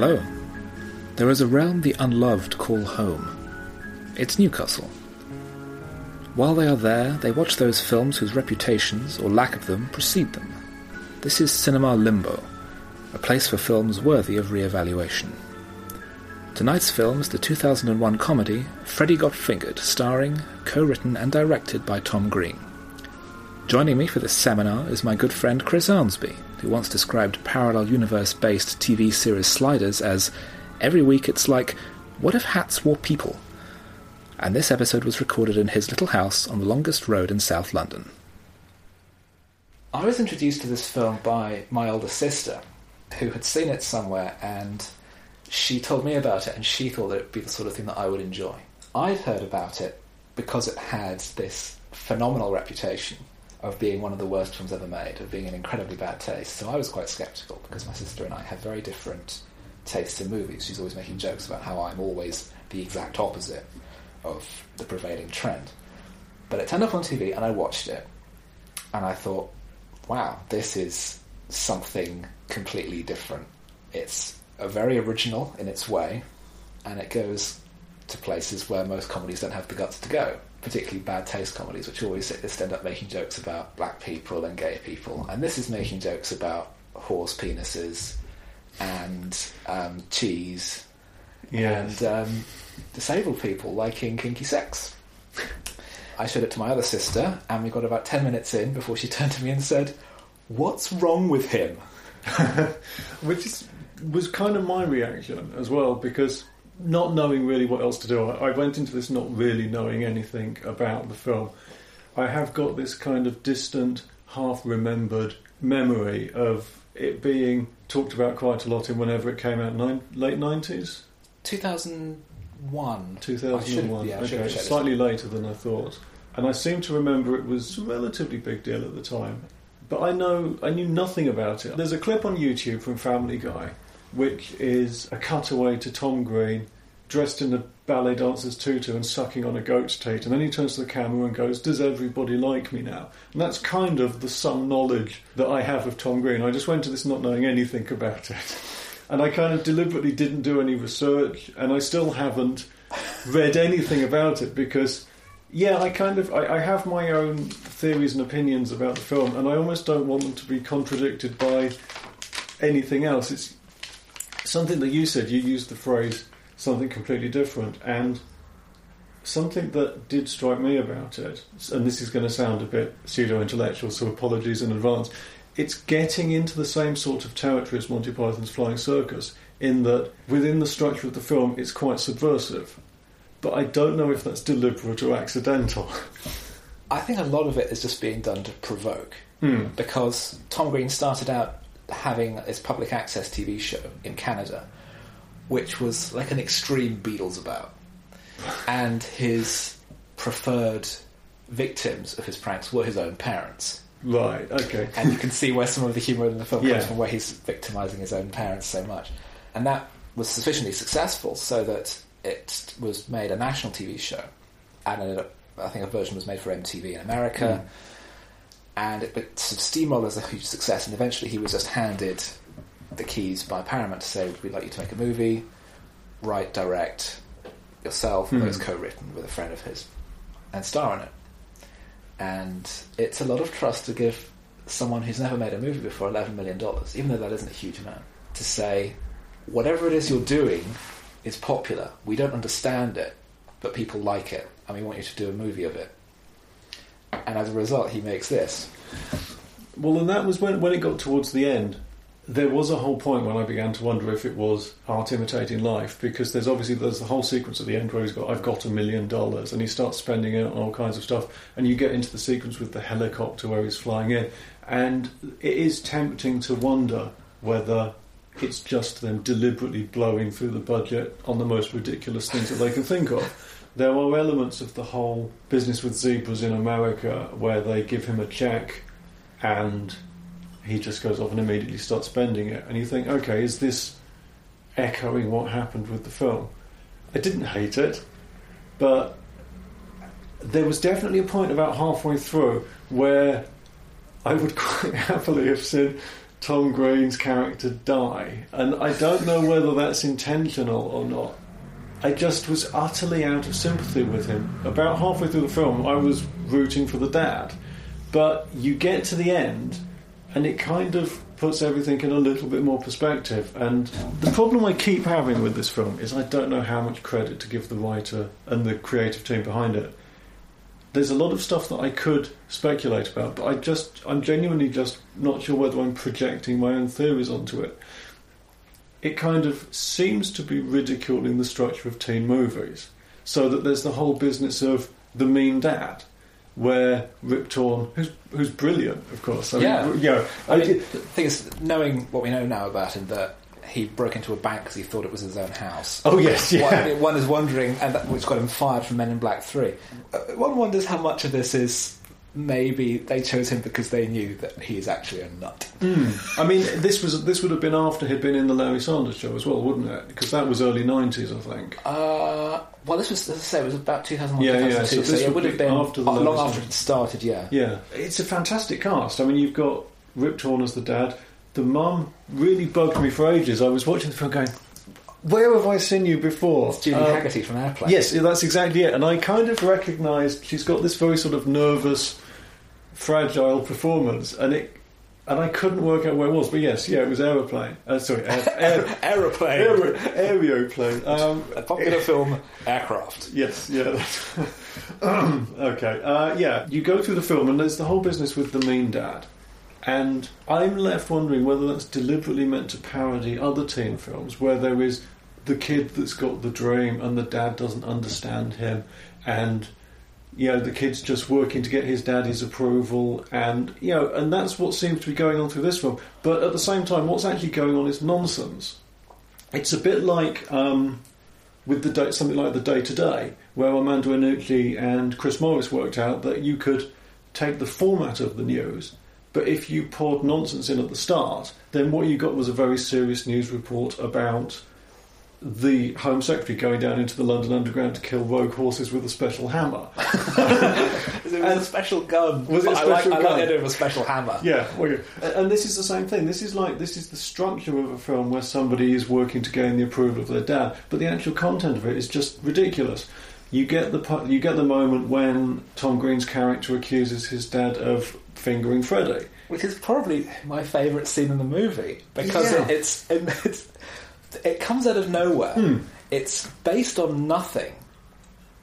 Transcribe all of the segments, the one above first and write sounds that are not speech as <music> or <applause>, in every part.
Hello. There is a realm the unloved call home. It's Newcastle. While they are there, they watch those films whose reputations, or lack of them, precede them. This is Cinema Limbo, a place for films worthy of re-evaluation. Tonight's film is the 2001 comedy Freddy Got Fingered, starring, co-written and directed by Tom Green. Joining me for this seminar is my good friend Chris Arnsby, who once described parallel universe based TV series Sliders as every week it's like, what if hats wore people? And this episode was recorded in his little house on the longest road in South London. I was introduced to this film by my older sister, who had seen it somewhere and she told me about it and she thought that it would be the sort of thing that I would enjoy. I'd heard about it because it had this phenomenal reputation of being one of the worst films ever made, of being in incredibly bad taste. So I was quite sceptical because my sister and I have very different tastes in movies. She's always making jokes about how I'm always the exact opposite of the prevailing trend. But it turned up on TV and I watched it and I thought, wow, this is something completely different. It's a very original in its way and it goes to places where most comedies don't have the guts to go particularly bad taste comedies, which always end up making jokes about black people and gay people. And this is making jokes about horse penises and um, cheese Yes. and um, disabled people liking kinky sex. I showed it to my other sister, and we got about 10 minutes in before she <laughs> turned to me and said, What's wrong with him? <laughs> Which is, was kind of my reaction as well, because not knowing really what else to do, I, I went into this not really knowing anything about the film. I have got this kind of distant, half remembered memory of it being talked about quite a lot in whenever it came out, nine, late 90s? 2001. 2001. yeah, I should have okay, slightly later than I thought. And I seem to remember it was a relatively big deal at the time. But I know I knew nothing about it. There's a clip on YouTube from Family Guy, which is a cutaway to Tom Green dressed in a ballet dancer's tutu and sucking on a goat's teat, and then he turns to the camera and goes, "Does everybody like me now?" And that's kind of the some knowledge that I have of Tom Green. I just went to this not knowing anything about it. <laughs> And I kind of deliberately didn't do any research, and I still haven't read anything about it because, yeah, I kind of I, I have my own theories and opinions about the film, and I almost don't want them to be contradicted by anything else. It's something that you said. You used the phrase something completely different, and something that did strike me about it, and this is going to sound a bit pseudo intellectual, so apologies in advance. It's getting into the same sort of territory as Monty Python's Flying Circus, in that within the structure of the film, it's quite subversive. But I don't know if that's deliberate or accidental. I think a lot of it is just being done to provoke. Hmm. because Tom Green started out having this public access TV show in Canada, which was like an extreme Beadle's About, and his preferred victims of his pranks were his own parents. Right, okay. And you can see where some of the humour in the film Yeah. comes from, where he's victimising his own parents so much, and that was sufficiently successful so that it was made a national TV show, and ended up, I think a version was made for MTV in America hmm. And it, it sort of steamrolled as a huge success. And eventually, he was just handed the keys by Paramount to say, "We'd like you to make a movie, write, direct yourself, although it's hmm. co-written with a friend of his, and star in it." And it's a lot of trust to give someone who's never made a movie before eleven million dollars, even though that isn't a huge amount, to say, "Whatever it is you're doing is popular. We don't understand it, but people like it, and we want you to do a movie of it." And as a result, he makes this. Well, and that was when, when it got towards the end. There was a whole point when I began to wonder if it was art imitating life, because there's obviously there's the whole sequence at the end where he's got I've got a million dollars, and he starts spending it on all kinds of stuff, and you get into the sequence with the helicopter where he's flying in, and it is tempting to wonder whether it's just them deliberately blowing through the budget on the most ridiculous things that they can think of. There are elements of the whole business with zebras in America where they give him a check and he just goes off and immediately starts spending it. And you think, okay, is this echoing what happened with the film? I didn't hate it, but there was definitely a point about halfway through where I would <laughs> quite happily have seen Tom Green's character die, and I don't know whether that's intentional or not. I just was utterly out of sympathy with him. About halfway through the film, I was rooting for the dad, but you get to the end, and it kind of puts everything in a little bit more perspective. And the problem I keep having with this film is I don't know how much credit to give the writer and the creative team behind it. There's a lot of stuff that I could speculate about, but I just I'm genuinely just not sure whether I'm projecting my own theories onto it. It kind of seems to be ridiculing the structure of teen movies, so that there's the whole business of the mean dad, where Rip Torn, who's, who's brilliant, of course. I Yeah. mean, yeah. I I mean, the thing is, knowing what we know now about him, that he broke into a bank because he thought it was his own house. oh yes, yeah. One, one is wondering, and that, which got him fired from Men in Black Three. Uh, one wonders how much of this is maybe they chose him because they knew that he is actually a nut. I mean, this was this would have been after he'd been in the Larry Sanders Show as well, wouldn't it? Because that was early nineties, I think. Uh, well, this was, as I say, it was about 2001, Yeah, yeah, 2002, so so, it would have been after long Larry after Sanders- it started, yeah. Yeah, it's a fantastic cast. I mean, you've got Rip Torn as the dad. The mum really bugged me for ages. I was watching the film going, "Where have I seen you before?" It's Julie Uh, Hagerty from Airplane. Yes, that's exactly it. And I kind of recognised she's got this very sort of nervous, fragile performance, and it, and I couldn't work out where it was. But yes, yeah, it was Aeroplane. Uh, sorry, air, Aeroplane. <laughs> aer, Aeroplane. Um, a popular <laughs> film, Aircraft. Yes, yeah. <coughs> okay, uh, yeah. You go through the film, and there's the whole business with the mean dad, and I'm left wondering whether that's deliberately meant to parody other teen films where there is the kid that's got the dream and the dad doesn't understand him, and you know the kid's just working to get his daddy's approval, and you know, and that's what seems to be going on through this film. But at the same time, what's actually going on is nonsense. It's a bit like. Um, with the day, something like the Day Today, where Armando Iannucci and Chris Morris worked out that you could take the format of the news, but if you poured nonsense in at the start, then what you got was a very serious news report about the Home Secretary going down into the London Underground to kill rogue horses with a special hammer. <laughs> It was And- a special gun. Was it a I like, special I like gun? the idea of a special hammer. Yeah, yeah. And- this is the same thing. This is like this is the structure of a film where somebody is working to gain the approval of their dad, but the actual content of it is just ridiculous. You get the you get the moment when Tom Green's character accuses his dad of fingering Freddie. Which is probably my favourite scene in the movie because Yeah. it, it's, it's it comes out of nowhere. Hmm. It's based on nothing.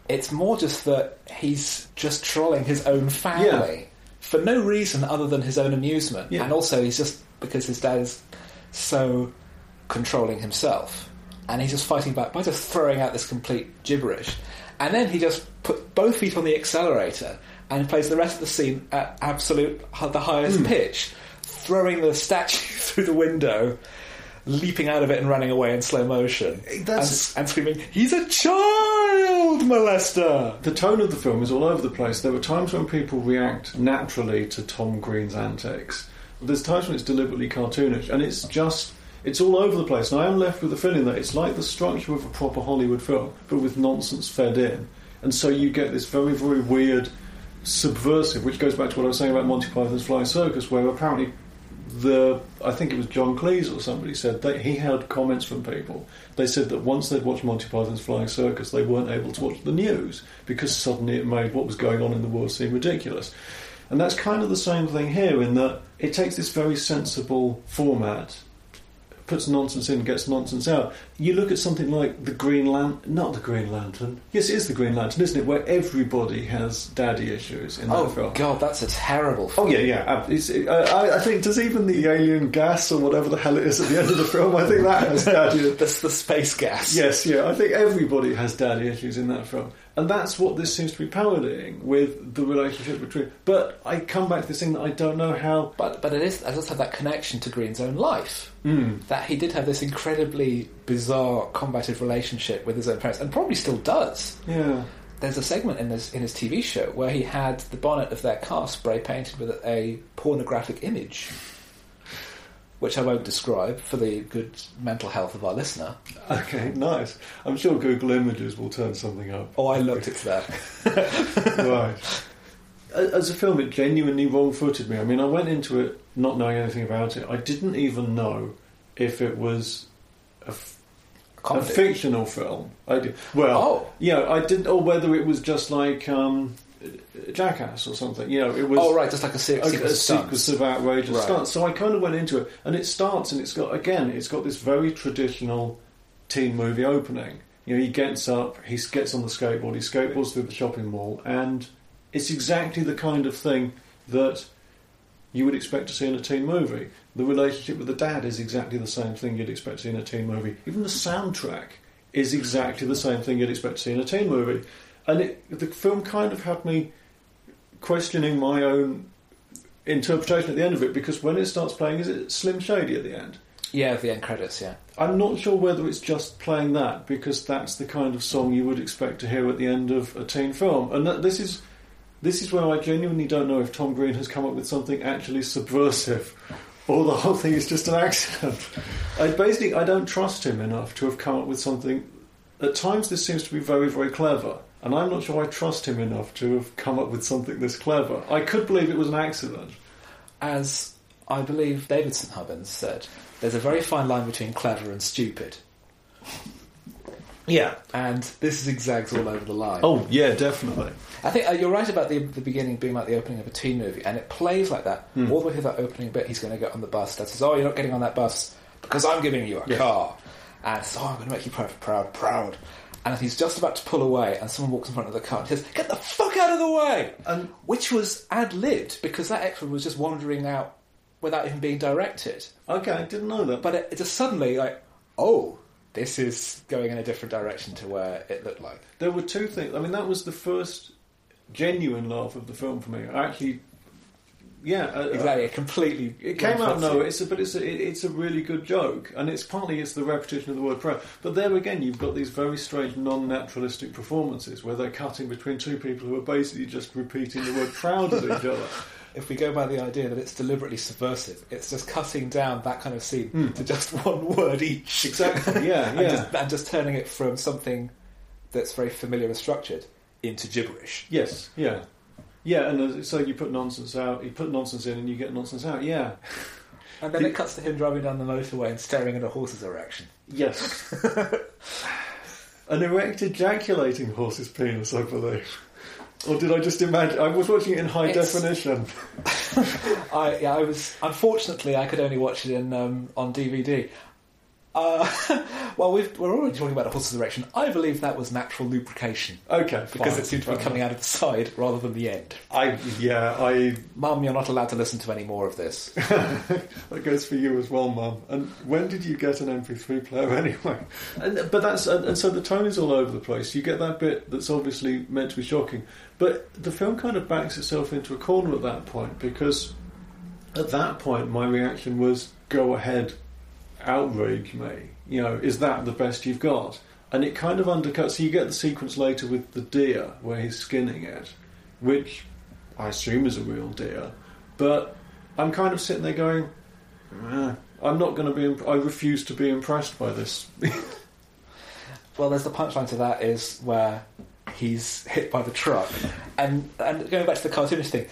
It's more just that he's just trolling his own family for no reason other than his own amusement, Yeah. and also he's just because his dad is so controlling himself, and he's just fighting back by just throwing out this complete gibberish, and then he just put both feet on the accelerator and plays the rest of the scene at absolute the highest Hmm. pitch, throwing the statue <laughs> through the window. Leaping out of it and running away in slow motion, eh, That's- and, and screaming, "He's a child molester!" The tone of the film is all over the place. There were times when people react naturally to Tom Green's antics. There's times when it's deliberately cartoonish, and it's just it's all over the place. And I am left with the feeling that it's like the structure of a proper Hollywood film, but with nonsense fed in. And so you get this very, very weird, subversive, which goes back to what I was saying about Monty Python's Flying Circus, where apparently the I think it was John Cleese or somebody said that he had comments from people. They said that once they'd watched Monty Python's Flying Circus, they weren't able to watch the news because suddenly it made what was going on in the world seem ridiculous. And that's kind of the same thing here in that it takes this very sensible format, puts nonsense in, gets nonsense out. You look at something like the Green Lantern, not the Green Lantern. Yes, it is the Green Lantern, isn't it? Where everybody has daddy issues in that film. Oh film. god, that's a terrible. Oh yeah, yeah. uh, I, I think does even the alien gas or whatever the hell it is at the end of the film. I think that has <laughs> daddy. That's the space gas. Yes, yeah. I think everybody has daddy issues in that film, and that's what this seems to be parodying with the relationship between. But I come back to this thing that I don't know how. But but it is. I just have that connection to Green's own life. Mm. That he did have this incredibly bizarre, combative relationship with his own parents, and probably still does. Yeah. There's a segment in his in his TV show where he had the bonnet of their car spray painted with a pornographic image, which I won't describe for the good mental health of our listener. Okay. Nice. I'm sure Google Images will turn something up. Oh, I looked at that. <laughs> right. as a film, it genuinely wrong-footed me. I mean, I went into it not knowing anything about it. I didn't even know if it was a, f- a fictional film. I did. Well, Oh. yeah, I didn't, or whether it was just like um, Jackass or something. You know, it was Oh, right, just like a, se- a, sequence a of sequence of outrageous Right. stunts. So I kind of went into it, and it starts, and it's got again, it's got this very traditional teen movie opening. You know, he gets up, he gets on the skateboard, he skateboards through the shopping mall, and it's exactly the kind of thing that you would expect to see in a teen movie. The relationship with the dad is exactly the same thing you'd expect to see in a teen movie. Even the soundtrack is exactly the same thing you'd expect to see in a teen movie. And it, the film kind of had me questioning my own interpretation at the end of it because when it starts playing, is it Slim Shady at the end? Yeah, the end credits, yeah. I'm not sure whether it's just playing that because that's the kind of song you would expect to hear at the end of a teen film, and that, this is this is where I genuinely don't know if Tom Green has come up with something actually subversive, or the whole thing is just an accident. I basically I don't trust him enough to have come up with something. At times, this seems to be very very clever, and I'm not sure I trust him enough to have come up with something this clever. I could believe it was an accident. As I believe David St. Hubbins said, there's a very fine line between clever and stupid. Yeah. And this zigzags all over the line. Oh yeah, definitely. I think uh, you're right about the, the beginning being like the opening of a teen movie, and it plays like that Hmm. all the way through that opening bit. He's going to get on the bus. That says, "Oh, you're not getting on that bus because I'm giving you a Yes. car," and says, "Oh, I'm going to make you proud, proud, proud." And he's just about to pull away, and someone walks in front of the car and says, "Get the fuck out of the way!" And Which was ad libbed because that extra was just wandering out without even being directed. okay, I didn't know that. But it, it just suddenly like, oh, this is going in a different direction to where it looked like. There were two things. I mean, that was the first genuine laugh of the film for me. I actually, yeah, uh, Exactly, completely. It came out no. It's a, but it's a, it- it's a really good joke, and it's partly it's the repetition of the word proud. But there again, you've got these very strange, non-naturalistic performances where they're cutting between two people who are basically just repeating the word proud at each other. <laughs> If we go by the idea that it's deliberately subversive, it's just cutting down that kind of scene to just <laughs> one word each. Exactly. Yeah. <laughs> and, Yeah. just, and just turning it from something that's very familiar and structured into gibberish. Yes. Yeah. Yeah. And so you put nonsense out, you put nonsense in, and you get nonsense out. Yeah. <laughs> And then The- it cuts to him driving down the motorway and staring at a horse's erection. Yes. <laughs> An erect ejaculating horse's penis, I believe. Or did I just imagine? I was watching it in high It's- definition. <laughs> I yeah, I was unfortunately I could only watch it in um, on DVD. Uh, <laughs> well, we've, we're already talking about a horse's erection. I believe that was natural lubrication Okay, because fine, it seemed to be coming out of the side rather than the end. I yeah, I Mum, you're not allowed to listen to any more of this. <laughs> that goes for you as well, Mum. And when did you get an MP3 player <laughs> anyway? And, but that's and, and so the tone is all over the place. You get that bit that's obviously meant to be shocking, but the film kind of backs itself into a corner at that point because at that point my reaction was, "Go ahead, outrage me." You know, is that the best you've got? And it kind of undercuts. So you get the sequence later with the deer where he's skinning it, which I assume is a real deer, but I'm kind of sitting there going, "Eh, I'm not going to be. Imp- I refuse to be impressed by this. <laughs> Well, there's the punchline to that is where he's hit by the truck, and and going back to the cartoonish thing,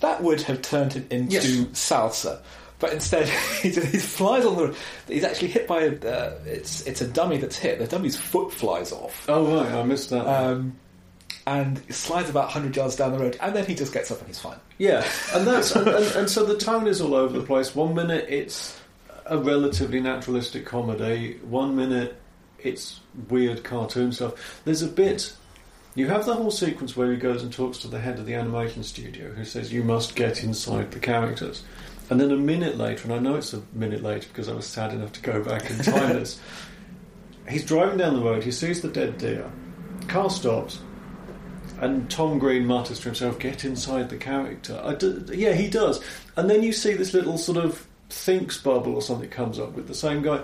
that would have turned him into Yes. salsa, but instead <laughs> he, just, he flies on the. He's actually hit by a. Uh, it's it's a dummy that's hit. The dummy's foot flies off. oh right, I missed that. Um, and slides about 100 yards down the road, and then he just gets up and he's fine. yeah, and <laughs> that's and, and, and so the tone is all over the place. One minute it's a relatively naturalistic comedy. One minute it's weird cartoon stuff. There's a bit. You have the whole sequence where he goes and talks to the head of the animation studio, who says you must get inside the characters. And then a minute later, and I know it's a minute later because I was sad enough to go back and time this. <laughs> He's driving down the road. He sees the dead deer. Car stops, and Tom Green mutters to himself, "Get inside the character." I do, yeah, he does. And then you see this little sort of thinks bubble or something comes up with the same guy,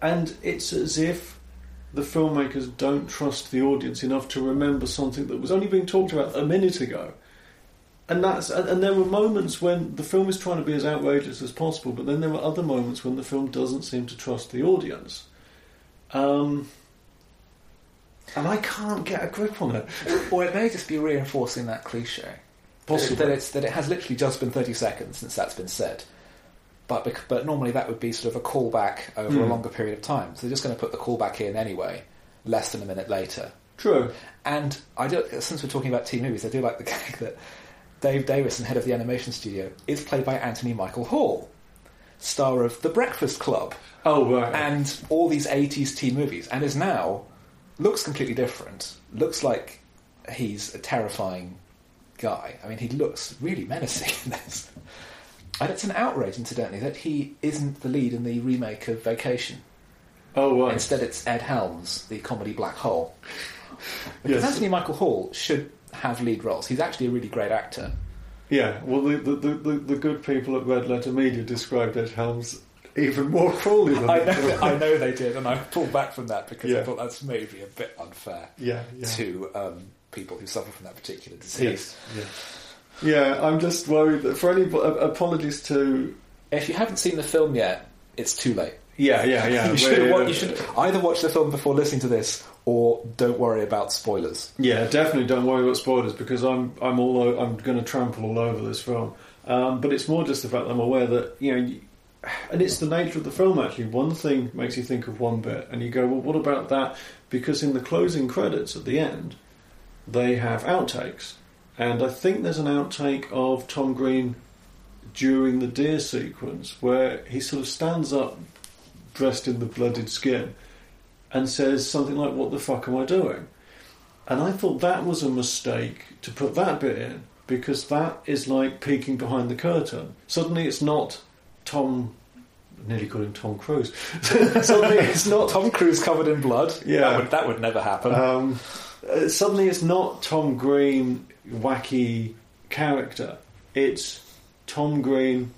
and it's as if the filmmakers don't trust the audience enough to remember something that was only being talked about a minute ago. And that's and, there were moments when the film is trying to be as outrageous as possible, but then there were other moments when the film doesn't seem to trust the audience. Um, and I can't get a grip on it. Or it may just be reinforcing that cliche. Possibly. that it's that it has literally just been thirty seconds since that's been said. But bec- but normally that would be sort of a callback over a Hmm. longer period of time. So they're just going to put the callback in anyway, less than a minute later. True. And I do, since we're talking about teen movies, I do like the <laughs> gag that Dave Davison, head of the animation studio, is played by Anthony Michael Hall, star of The Breakfast Club Oh, right. and all these 80s teen movies, and is now looks completely different. Looks like he's a terrifying guy. I mean, he looks really menacing in this. And it's an outrage, incidentally, that he isn't the lead in the remake of Vacation. oh, right. Instead, it's Ed Helms, the comedy Black Hole. Because Yes. Anthony Michael Hall should have lead roles. He's actually a really great actor. Yeah, well, the, the, the, the, good people at Red Letter Media described Ed Helms even more cruelly than <laughs> I they know, did. I know they did, and I pulled back from that because I thought that's maybe a bit unfair Yeah, yeah. to um, people who suffer from that particular disease. Yes, yeah. Yeah, I'm just worried that for any uh, apologies to. If you haven't seen the film yet, it's too late. Yeah, yeah, yeah. <laughs> you, should you should either watch the film before listening to this, or don't worry about spoilers. Yeah, definitely don't worry about spoilers because I'm I'm all o- I'm going to trample all over this film. Um, but it's more just the fact that I'm aware that you know, and it's the nature of the film. Actually, one thing makes you think of one bit, and you go, well, what about that? Because in the closing credits at the end, they have outtakes, and I think there's an outtake of Tom Green during the deer sequence where he sort of stands up, dressed in the blooded skin, and says something like, "What the fuck am I doing?" And I thought that was a mistake to put that bit in because that is like peeking behind the curtain. Suddenly it's not Tom. I nearly called him Tom Cruise. <laughs> suddenly it's not. Tom Cruise covered in blood. Yeah. that would, that would never happen. Um, uh, suddenly it's not Tom Green wacky character. It's Tom Green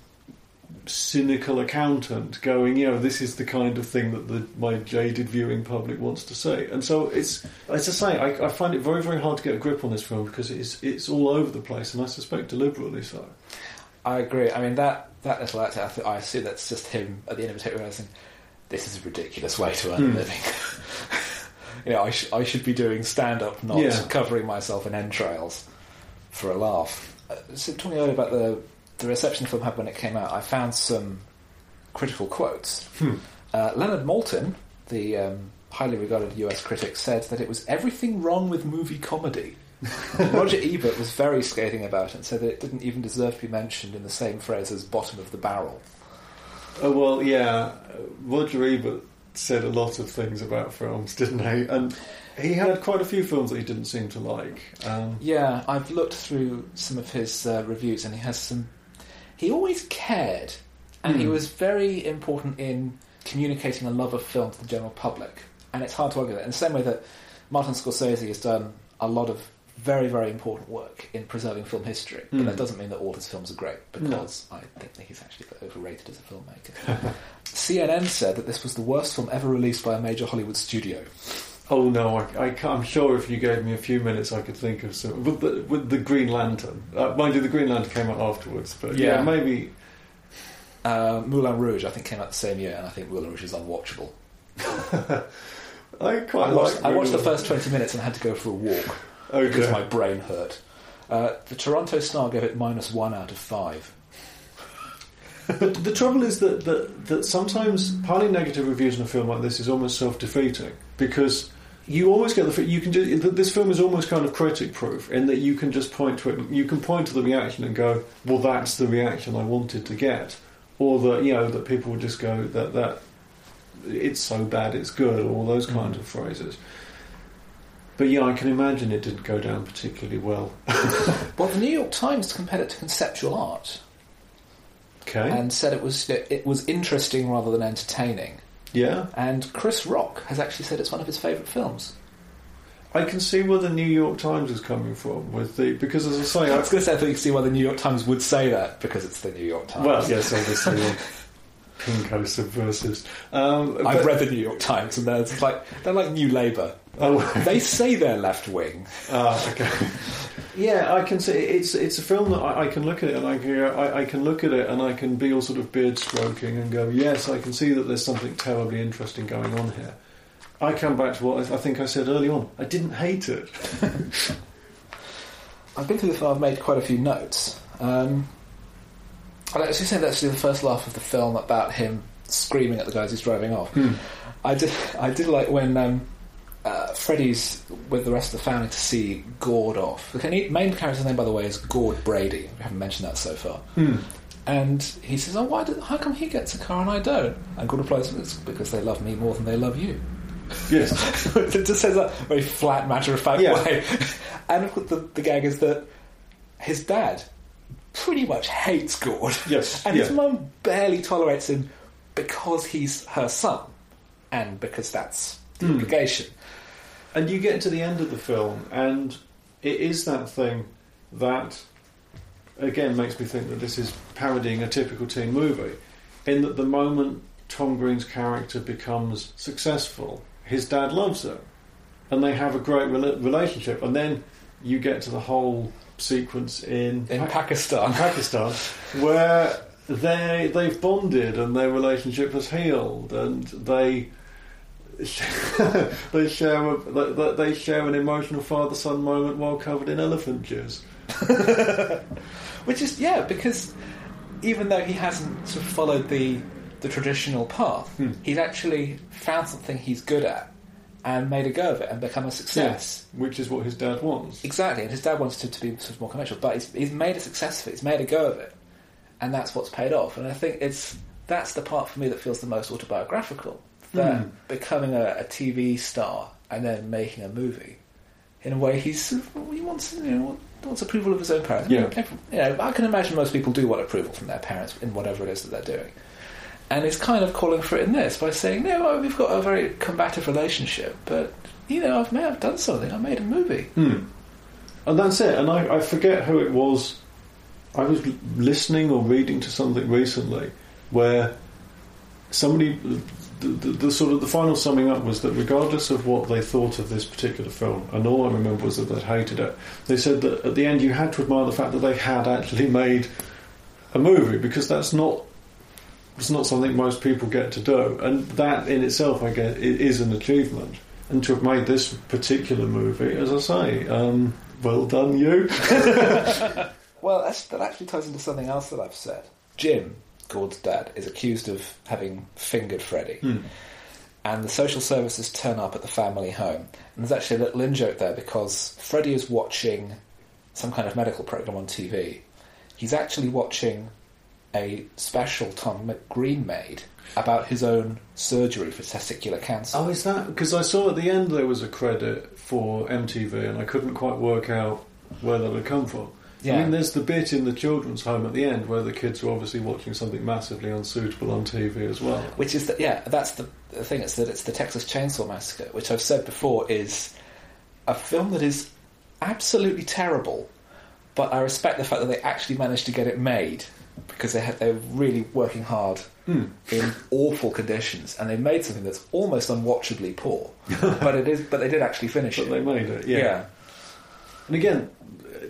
cynical accountant going, you know, this is the kind of thing that the, my jaded viewing public wants to see. And so it's, as I say, I, I find it very, very hard to get a grip on this film because it's it's all over the place, and I suspect deliberately so. I agree. I mean that that little actor. I, th- I assume that's just him at the end of tape realizing this is a ridiculous way to earn Hmm. a living. <laughs> you know, I, sh- I should be doing stand up, not Yeah. covering myself in entrails for a laugh. Uh, so talking earlier about the the reception the film had when it came out, I found some critical quotes. Hmm. Uh, Leonard Maltin, the um, highly regarded US critic, said that it was everything wrong with movie comedy. <laughs> Roger Ebert was very scathing about it and said that it didn't even deserve to be mentioned in the same phrase as bottom of the barrel. Oh well, yeah. Roger Ebert said a lot of things about films, didn't he? And he had quite a few films that he didn't seem to like. Um, Yeah, I've looked through some of his uh, reviews and he has some. He always cared and he Hmm. was very important in communicating a love of film to the general public. And it's hard to argue that. In the same way that Martin Scorsese has done a lot of very, very important work in preserving film history. But Hmm. that doesn't mean that all his films are great, because I think that he's actually overrated as a filmmaker. <laughs> CNN said that this was the worst film ever released by a major Hollywood studio. Oh no, I, I I'm sure if you gave me a few minutes, I could think of some. With the, with the Green Lantern, uh, mind you, the Green Lantern came out afterwards, but yeah, Yeah. maybe. Uh, Moulin Rouge, I think, came out the same year, and I think Moulin Rouge is unwatchable. <laughs> I quite I watched, like. I watched the first 20 minutes and had to go for a walk Lantern. because my brain hurt. Uh, the Toronto Star gave it minus one out of five. But <laughs> the trouble is that, that, that sometimes piling negative reviews on a film like this is almost self defeating because you always get the you can just, this film is almost kind of critic proof in that you can just point to it you can point to the reaction and go well that's the reaction I wanted to get. Or that you know that people would just go that that it's so bad it's good or all those kinds Mm. of phrases. But yeah I can imagine it didn't go down particularly well. <laughs> Well, the New York Times compared it to conceptual art. Okay. And said it was it was interesting rather than entertaining. Yeah And Chris Rock has actually said it's one of his favourite films. I can see where the New York Times is coming from with the because as I say, I was going to say I think you can see why the New York Times would say that because it's the New York Times. well, yes, obviously, <laughs> pinko subversives. Um, I've read the New York Times and they're like they're like New Labour. Oh, <laughs> They say they're left wing. ah, okay. Yeah, I can see it's it's a film that I, I can look at it and I can I, I can look at it and I can be all sort of beard stroking and go, yes, I can see that there's something terribly interesting going on here. I come back to what I, I think I said early on. I didn't hate it. <laughs> I've been through the film. I've made quite a few notes. Um, I just saying that's actually the first laugh of the film about him screaming at the guys he's driving off. Hmm. I did. I did like when um, uh, Freddie's with the rest of the family to see Gord off. The main character's name, by the way, is Gord Brady. We haven't mentioned that so far. Hmm. And he says, "Oh, why? Did, how come he gets a car and I don't?" And Gord replies, "It's because they love me more than they love you." Yes. <laughs> it just says that very flat, matter of fact Yeah. way. <laughs> And of course, the, the gag is that his dad pretty much hates Gord. Yes, <laughs> And his mum barely tolerates him because he's her son and because that's the Hmm. obligation. And you get to the end of the film, and it is that thing that, again, makes me think that this is parodying a typical teen movie. In that the moment Tom Green's character becomes successful, his dad loves her, and they have a great rela- relationship. And then you get to the whole sequence in In Pa- Pakistan. <laughs> Pakistan, where they they've bonded and their relationship has healed, and they <laughs> they share a, they, they share an emotional father son moment while covered in elephant juice, <laughs> Which is, yeah, because even though he hasn't sort of followed the, the traditional path, Hmm. he's actually found something he's good at and made a go of it and become a success. which is what his dad wants. Exactly, and his dad wanted him to be sort of more commercial, but he's, he's made a success of it. He's made a go of it, and that's what's paid off. And I think it's that's the part for me that feels the most autobiographical. That Hmm. becoming a, a TV star and then making a movie, in a way, he's he wants you know wants approval of his own parents. Yeah. You know, I can imagine most people do want approval from their parents in whatever it is that they're doing. And he's kind of calling for it in this by saying, "No, well, we've got a very combative relationship, but you know, I've, made, I've done something. I made a movie." Hmm. And that's it. And I, I forget who it was. I was listening or reading to something recently where somebody, the, the, the sort of the final summing up was that regardless of what they thought of this particular film, and all I remember was that they hated it, they said that at the end you had to admire the fact that they had actually made a movie because that's not. It's not something most people get to do, and that in itself, I guess, i- is an achievement. And to have made this particular movie, as I say, um, well done, you. <laughs> Well, that's, that actually ties into something else that I've said. Jim, Gord's dad, is accused of having fingered Freddie. And the social services turn up at the family home. And there's actually a little in joke there because Freddie is watching some kind of medical program on TV. He's actually watching a special Tom McGreen made about his own surgery for testicular cancer. Oh, is that because I saw at the end there was a credit for MTV, and I couldn't quite work out where that had come from. Yeah. I mean, there's the bit in the children's home at the end where the kids are obviously watching something massively unsuitable on TV as well. Which is that, yeah, that's the, the thing. It's that it's the Texas Chainsaw Massacre, which I've said before is a film that is absolutely terrible, but I respect the fact that they actually managed to get it made because they had, they're really working hard Hmm. in awful conditions, and they made something that's almost unwatchably poor. <laughs> but it is, but they did actually finish But it. they made it, yeah. yeah. And again,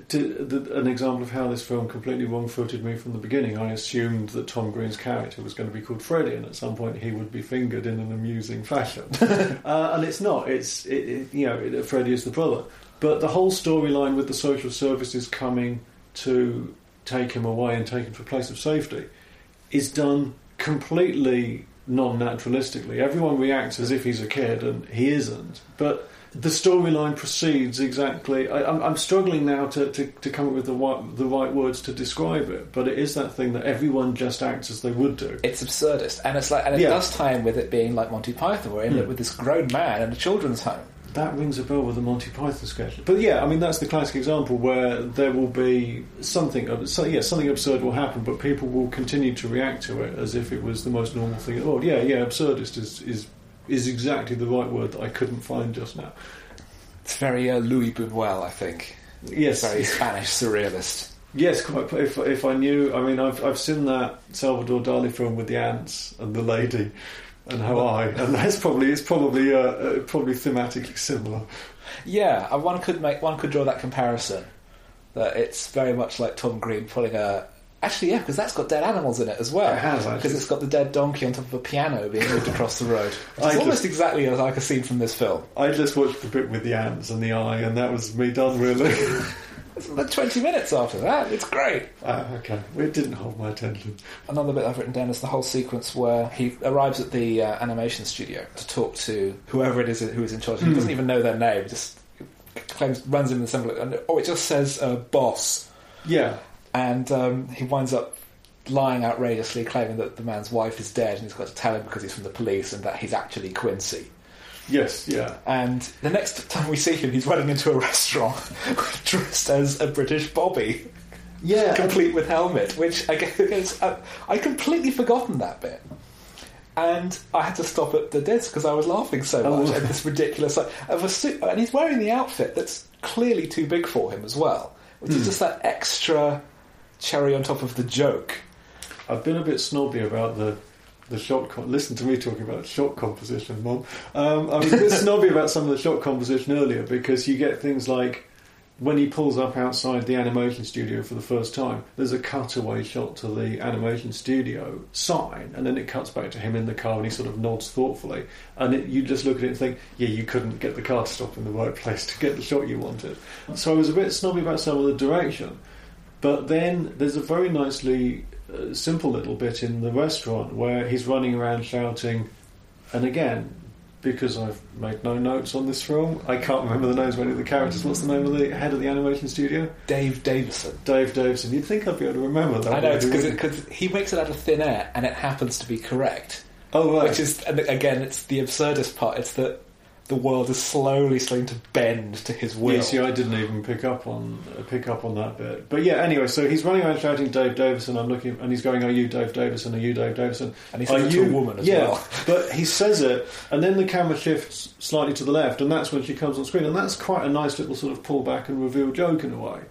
to, the, an example of how this film completely wrong-footed me from the beginning. I assumed that Tom Green's character was going to be called Freddy, and at some point he would be fingered in an amusing fashion. <laughs> uh, and it's not. It's it, it, you know it, Freddy is the brother, but the whole storyline with the social services coming to take him away and take him to a place of safety is done completely non-naturalistically. Everyone reacts as if he's a kid, and he isn't. But the storyline proceeds exactly. I, I'm, I'm struggling now to, to, to come up with the right, the right words to describe it, but it is that thing that everyone just acts as they would do. It's absurdist, and it's like, and it Yeah. does tie in with it being like Monty Python. We're in Hmm. it with this grown man in a children's home. That rings a bell with the Monty Python sketch. But yeah, I mean that's the classic example where there will be something, so, yeah, something absurd will happen, but people will continue to react to it as if it was the most normal thing. Oh yeah, yeah, absurdist is is is exactly the right word that I couldn't find just now. It's very uh, Luis Buñuel, I think. Yes, Very Spanish surrealist. Yes, quite. If, if I knew, I mean, I've I've seen that Salvador Dali film with the ants and the lady and Hawaii, and that's probably it's probably uh, uh, probably thematically similar. Yeah, one could make one could draw that comparison. That it's very much like Tom Green pulling a. Actually, yeah, because that's got dead animals in it as well. It has, actually. because it's got the dead donkey on top of a piano being moved across the road. It's almost just- exactly like a scene from this film. I just watched the bit with the ants and the eye, and that was me done. Really, <laughs> It's like 20 minutes after that. It's great. Ah, okay. It didn't hold my attention. Another bit I've written down is the whole sequence where he arrives at the uh, animation studio to talk to whoever it is who is in charge. He doesn't even know their name. Just claims runs in the assembly, and oh, it just says uh, "boss," Yeah. and um, he winds up lying outrageously, claiming that the man's wife is dead, and he's got to tell him because he's from the police and that he's actually Quincy. Yes, yeah. And the next time we see him, he's running into a restaurant <laughs> dressed as a British Bobby. Yeah. complete with helmet, which I guess I, I completely forgotten that bit. And I had to stop at the desk because I was laughing so Oh. much at this ridiculous of a suit, and he's wearing the outfit that's clearly too big for him as well, which is hmm. just that extra cherry on top of the joke. I've been a bit snobby about the the shot. Listen to me talking about shot composition, Mom. Um, I was a bit snobby about some of the shot composition earlier because you get things like when he pulls up outside the animation studio for the first time. There's a cutaway shot to the animation studio sign, and then it cuts back to him in the car, and he sort of nods thoughtfully. And it, you just look at it and think, yeah, you couldn't get the car to stop in the right place <laughs> to get the shot you wanted. So I was a bit snobby about some of the direction. But then there's a very nicely uh, simple little bit in the restaurant where he's running around shouting, and again, because I've made no notes on this film, I can't remember the names of any of the characters. What's the name of the head of the animation studio? Dave Davison. Dave Davison. You'd think I'd be able to remember that. I know because he makes it out of thin air, and it happens to be correct. oh right. Which is, and again, it's the absurdest part. It's that the world is slowly starting to bend to his will. Yeah, see, I didn't even pick up on uh, pick up on that bit. But yeah, anyway, so he's running around shouting Dave Davison. I'm looking, and he's going, "Are you Dave Davison? Are you Dave Davison?" And he says Are to a woman as yeah, well. <laughs> but he says it, and then the camera shifts slightly to the left, and that's when she comes on screen, and that's quite a nice little sort of pullback and reveal joke in a way.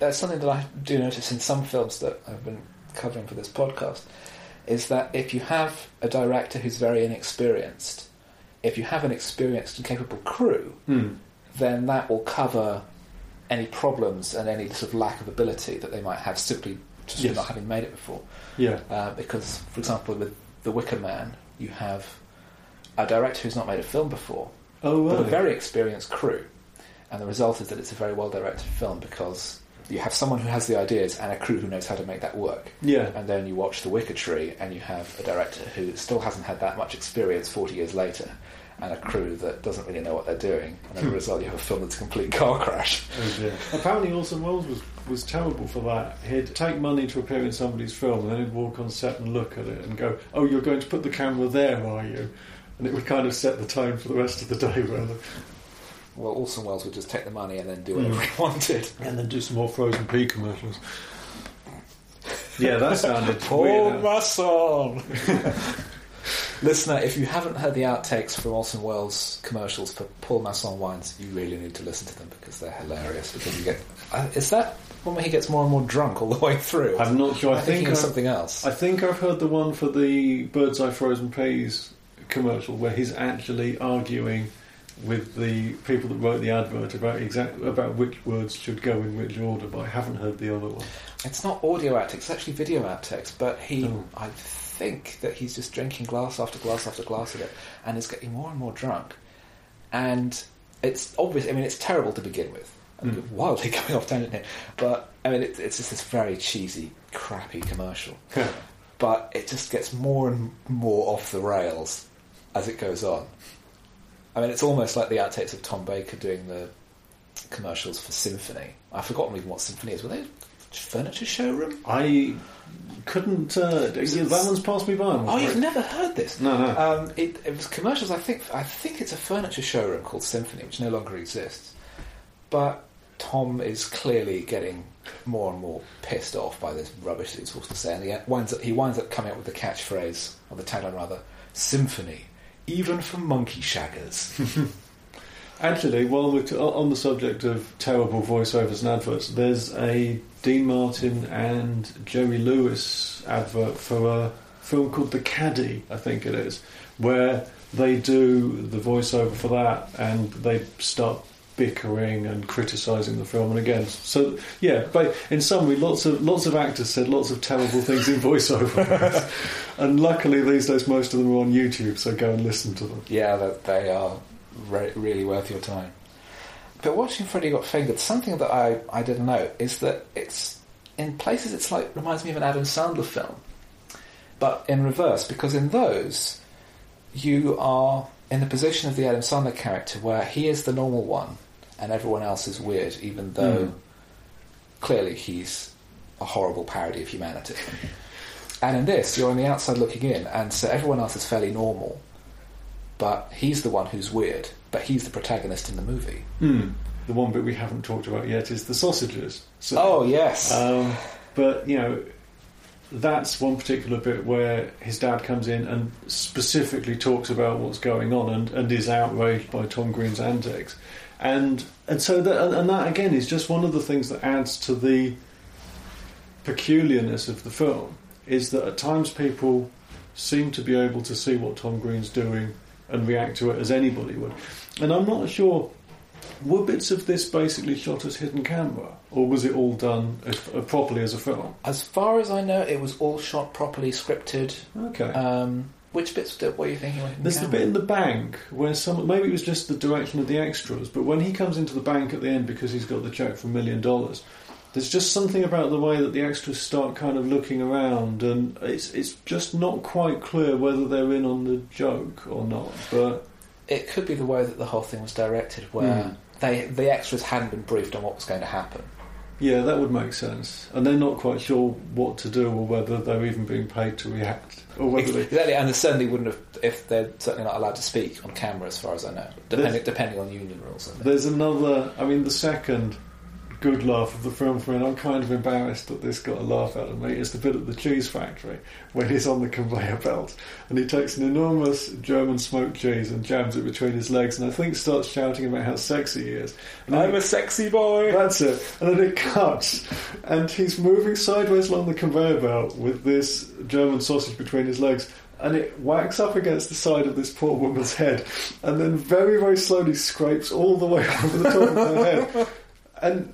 There's something that I do notice in some films that I've been covering for this podcast is that if you have a director who's very inexperienced, if you have an experienced and capable crew, then that will cover any problems and any sort of lack of ability that they might have simply just Yes. not having made it before. Yeah, Uh, because, for example, with The Wicker Man, you have a director who's not made a film before, oh but a very experienced crew. And the result is that it's a very well directed film because you have someone who has the ideas and a crew who knows how to make that work. yeah, And then you watch The Wicker Tree and you have a director who still hasn't had that much experience 40 years later and a crew that doesn't really know what they're doing. And as a hmm. result, you have a film that's a complete car crash. <laughs> Oh, dear. Apparently, Orson Welles was, was terrible for that. He'd take money to appear in somebody's film, and then he'd walk on set and look at it and go, "Oh, you're going to put the camera there, are you?" And it would kind of set the tone for the rest of the day, rather. Well, Orson Welles would just take the money and then do hmm. whatever he wanted. And then do some more Frozen Pea commercials. Yeah, that sounded <laughs> Paul weird. <laughs> Listener, if you haven't heard the outtakes from Orson Welles commercials for Paul Masson wines, you really need to listen to them because they're hilarious. Because you get uh, is that one where he gets more and more drunk all the way through? I'm not sure. I I'm think of something else. I think I've heard the one for the Bird's Eye Frozen Peas commercial where he's actually arguing with the people that wrote the advert about exact about which words should go in which order, but I haven't heard the other one. It's not audio outtakes; it's actually video outtakes. But he, Oh. I think that he's just drinking glass after glass after glass of it, and is getting more and more drunk. And it's obvious. I mean, it's terrible to begin with. Mm. <laughs> wildly going off tangent here, but I mean, it, it's just this very cheesy, crappy commercial. but it just gets more and more off the rails as it goes on. I mean, it's almost like the outtakes of Tom Baker doing the commercials for Symphony. I've forgotten even what Symphony is. Were they furniture showroom? I couldn't. Uh, that one's passed me by. Oh, you've never heard this? No, no. Um, it, it was commercials. I think. I think it's a furniture showroom called Symphony, which no longer exists. But Tom is clearly getting more and more pissed off by this rubbish that he's forced to say, and he winds up, he winds up coming up with the catchphrase, or the tagline rather, "Symphony, even for monkey shaggers." <laughs> Actually, while we're on the subject of terrible voiceovers and adverts, there's a Dean Martin and Jerry Lewis advert for a film called The Caddy, I think it is, where they do the voiceover for that and they start bickering and criticising the film. And again so yeah but in summary lots of lots of actors said lots of terrible things in voiceover. <laughs> And luckily these days most of them are on YouTube so go and listen to them. Yeah, they are re- really worth your time. But watching Freddy Got Fingered, something that I, I didn't know is that it's in places it's like reminds me of an Adam Sandler film, but in reverse because in those you are in the position of the Adam Sandler character where he is the normal one and everyone else is weird, even though Mm. clearly he's a horrible parody of humanity. <laughs> and in this, you're on the outside looking in, and so everyone else is fairly normal, but he's the one who's weird. But he's the protagonist in the movie. Hmm. The one bit we haven't talked about yet is the sausages. So, Oh yes, Um, but you know, that's one particular bit where his dad comes in and specifically talks about what's going on and, and is outraged by Tom Green's antics, and and so that and that again is just one of the things that adds to the peculiarness of the film is that at times people seem to be able to see what Tom Green's doing and react to it as anybody would, and I'm not sure were bits of this basically shot as hidden camera, or was it all done as, uh, properly as a film? as far as I know, it was all shot properly, scripted. Okay. Um, which bits did, what are you thinking? There's the bit in the bank where some maybe it was just the direction of the extras, but when he comes into the bank at the end because he's got the check for a million dollars, there's just something about the way that the extras start kind of looking around, and it's it's just not quite clear whether they're in on the joke or not. But It could be the way that the whole thing was directed, where Hmm. they the extras hadn't been briefed on what was going to happen. yeah, that would make sense. And they're not quite sure what to do or whether they're even being paid to react or whether they Exactly, and they certainly wouldn't have if they're certainly not allowed to speak on camera, as far as I know, depending depending on union rules. There's another. I mean, the second good laugh of the film for me, and I'm kind of embarrassed that this got a laugh out of me. It's the bit at the cheese factory when he's on the conveyor belt and he takes an enormous German smoked cheese and jams it between his legs, and I think starts shouting about how sexy he is. And I'm a sexy boy. that's it. And then it cuts, and he's moving sideways along the conveyor belt with this German sausage between his legs. And it whacks up against the side of this poor woman's head, and then very, very slowly scrapes all the way <laughs> over the top of her head. And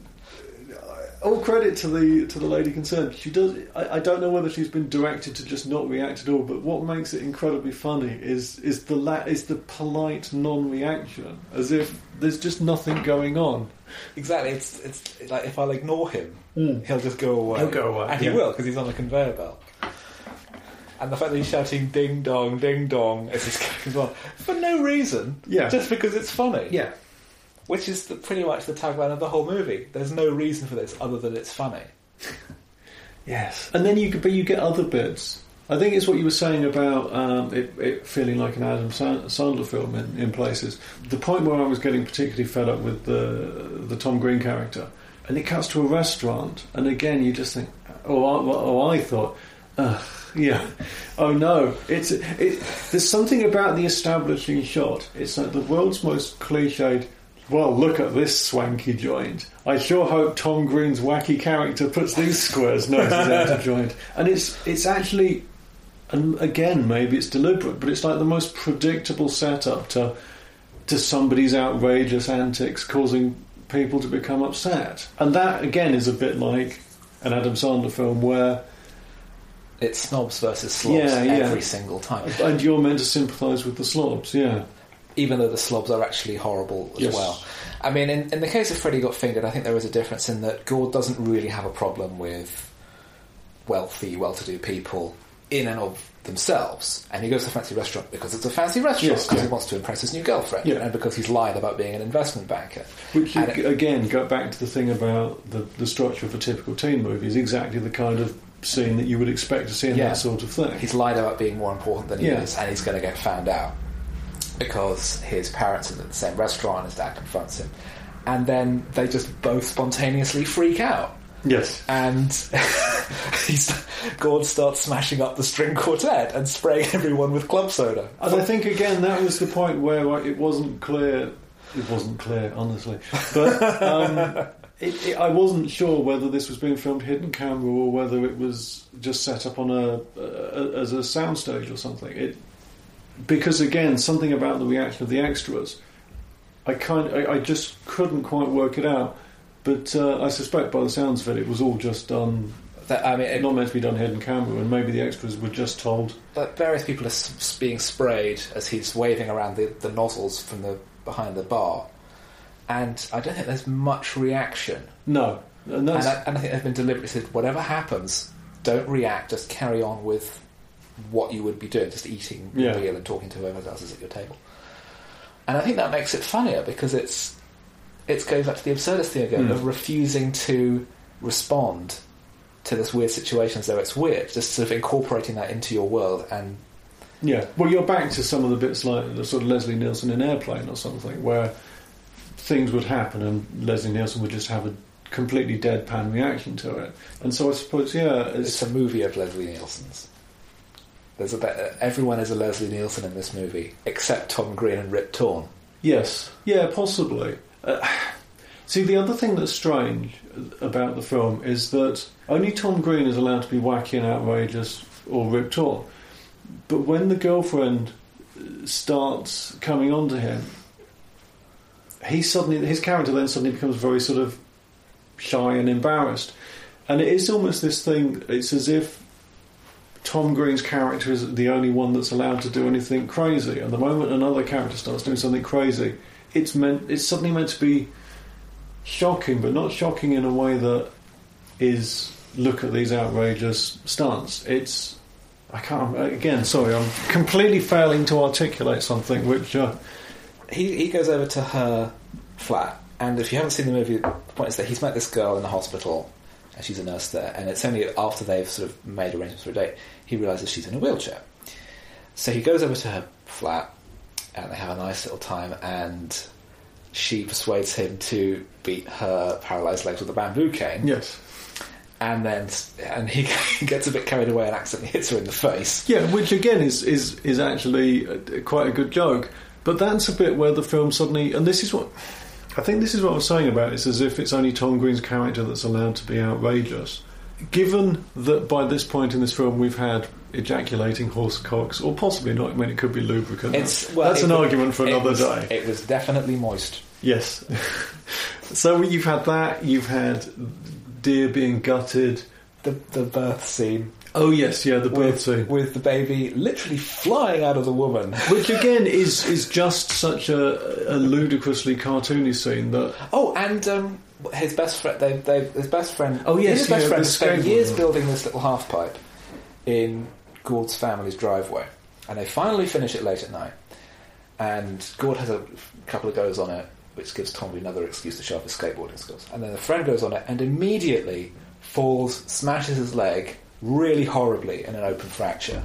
all credit to the to the lady concerned. She does. I, I don't know whether she's been directed to just not react at all. But what makes it incredibly funny is is the la- is the polite non-reaction, as if there's just nothing going on. Exactly, it's it's like if I'll ignore him, Mm. he'll just go away. He'll go away, and yeah. he will because he's on the conveyor belt. And the fact that he's shouting "ding dong, ding dong" as he's <laughs> going on for no reason, Yeah. just because it's funny. Yeah. Which is the, pretty much the tagline of the whole movie. There's no reason for this other than it's funny. <laughs> Yes, and then you but you get other bits. I think it's what you were saying about um, it, it feeling like an Adam Sandler film in, in places. The point where I was getting particularly fed up with the the Tom Green character, and it cuts to a restaurant, and again you just think, oh, I, oh, I thought, Ugh, yeah, <laughs> oh no, it's it, there's something about the establishing shot. It's like the world's most cliched. Well, look at this swanky joint. I sure hope Tom Green's wacky character puts these squares noses out of joint. And it's it's actually, and again, maybe it's deliberate, but it's like the most predictable setup to to somebody's outrageous antics causing people to become upset. And that again is a bit like an Adam Sandler film where It's snobs versus slobs Yeah, yeah. every single time. and you're meant to sympathise with the slobs, yeah. Even though the slobs are actually horrible as Yes. well. I mean, in, in the case of Freddy Got Fingered, I think there is a difference in that Gord doesn't really have a problem with wealthy, well-to-do people in and of themselves, and he goes to a fancy restaurant because it's a fancy restaurant Yes, because yeah. he wants to impress his new girlfriend, Yeah. and because he's lied about being an investment banker. Which you, it- again go back to the thing about the, the structure of a typical teen movie is exactly the kind of scene that you would expect to see in Yeah. that sort of thing. He's lied about being more important than he is, and he's going to get found out because his parents are at the same restaurant. His dad confronts him, and then they just both spontaneously freak out. Yes. and <laughs> he's, Gord starts smashing up the string quartet and spraying <laughs> everyone with club soda. And I think again that was the point where like, it wasn't clear. It wasn't clear, honestly. But um, <laughs> it, it, I wasn't sure whether this was being filmed hidden camera or whether it was just set up on a, a as a soundstage or something. It because again something about the reaction of the extras, I kind I, I just couldn't quite work it out. But uh, I suspect by the sounds of it, it was all just done, That, I mean, it, not meant to be done hidden camera, and maybe the extras were just told. that various people are s- being sprayed as he's waving around the, the nozzles from the behind the bar, and I don't think there's much reaction. No, and And I, and I think they've been deliberately said, whatever happens, don't react. Just carry on with what you would be doing, just eating your Yeah. meal and talking to whoever else is at your table. And I think that makes it funnier because it's it's going back to the absurdity again Mm. of refusing to respond to this weird situation as though it's weird. Just sort of incorporating that into your world and yeah. Well, you're back to some of the bits like the sort of Leslie Nielsen in Airplane or something, where things would happen and Leslie Nielsen would just have a completely deadpan reaction to it. And so I suppose, yeah, it's it's, a movie of Leslie Nielsen's. There's a everyone is a Leslie Nielsen in this movie except Tom Green and Rip Torn. yes, yeah, possibly. Uh, see, the other thing that's strange about the film is that only Tom Green is allowed to be wacky and outrageous or ripped on. But when the girlfriend uh, starts coming on to him, he suddenly his character then suddenly becomes very sort of shy and embarrassed, and it is almost this thing. It's as if Tom Green's character is the only one that's allowed to do anything crazy, and the moment another character starts doing something crazy, it's meant it's suddenly meant to be shocking, but not shocking in a way that is look at these outrageous stunts. It's I can't again. Sorry, I'm completely failing to articulate something which. Uh, he, he goes over to her flat, and if you haven't seen the movie, the point is that he's met this girl in the hospital, and she's a nurse there, and it's only after they've sort of made arrangements for a date he realizes she's in a wheelchair. So he goes over to her flat, and they have a nice little time, and she persuades him to beat her paralyzed legs with a bamboo cane, yes. and then and he <laughs> gets a bit carried away and accidentally hits her in the face. Yeah, which again is is is actually quite a good joke. But that's a bit where the film suddenly, and this is what I think this is what I was saying about. It's as if it's only Tom Green's character that's allowed to be outrageous. Given that by this point in this film we've had ejaculating horse cocks, or possibly not. I mean, it could be lubricant. It's well, that's it an was- argument for another was- day. It was definitely moist. Yes. <laughs> so you've had that. You've had deer being gutted. The the birth scene Oh yes, yeah, the birth with, scene. with the baby literally flying out of the woman. Which again is is just such a, a ludicrously cartoony scene that Oh, and um, his best friend, they, they, his best friend. Oh, yes, his best yeah, friend spent years building this little half pipe in Gord's family's driveway, and they finally finish it late at night. And Gord has a couple of goes on it, which gives Tommy another excuse to show off his skateboarding skills. And then the friend goes on it and immediately falls, smashes his leg really horribly in an open fracture,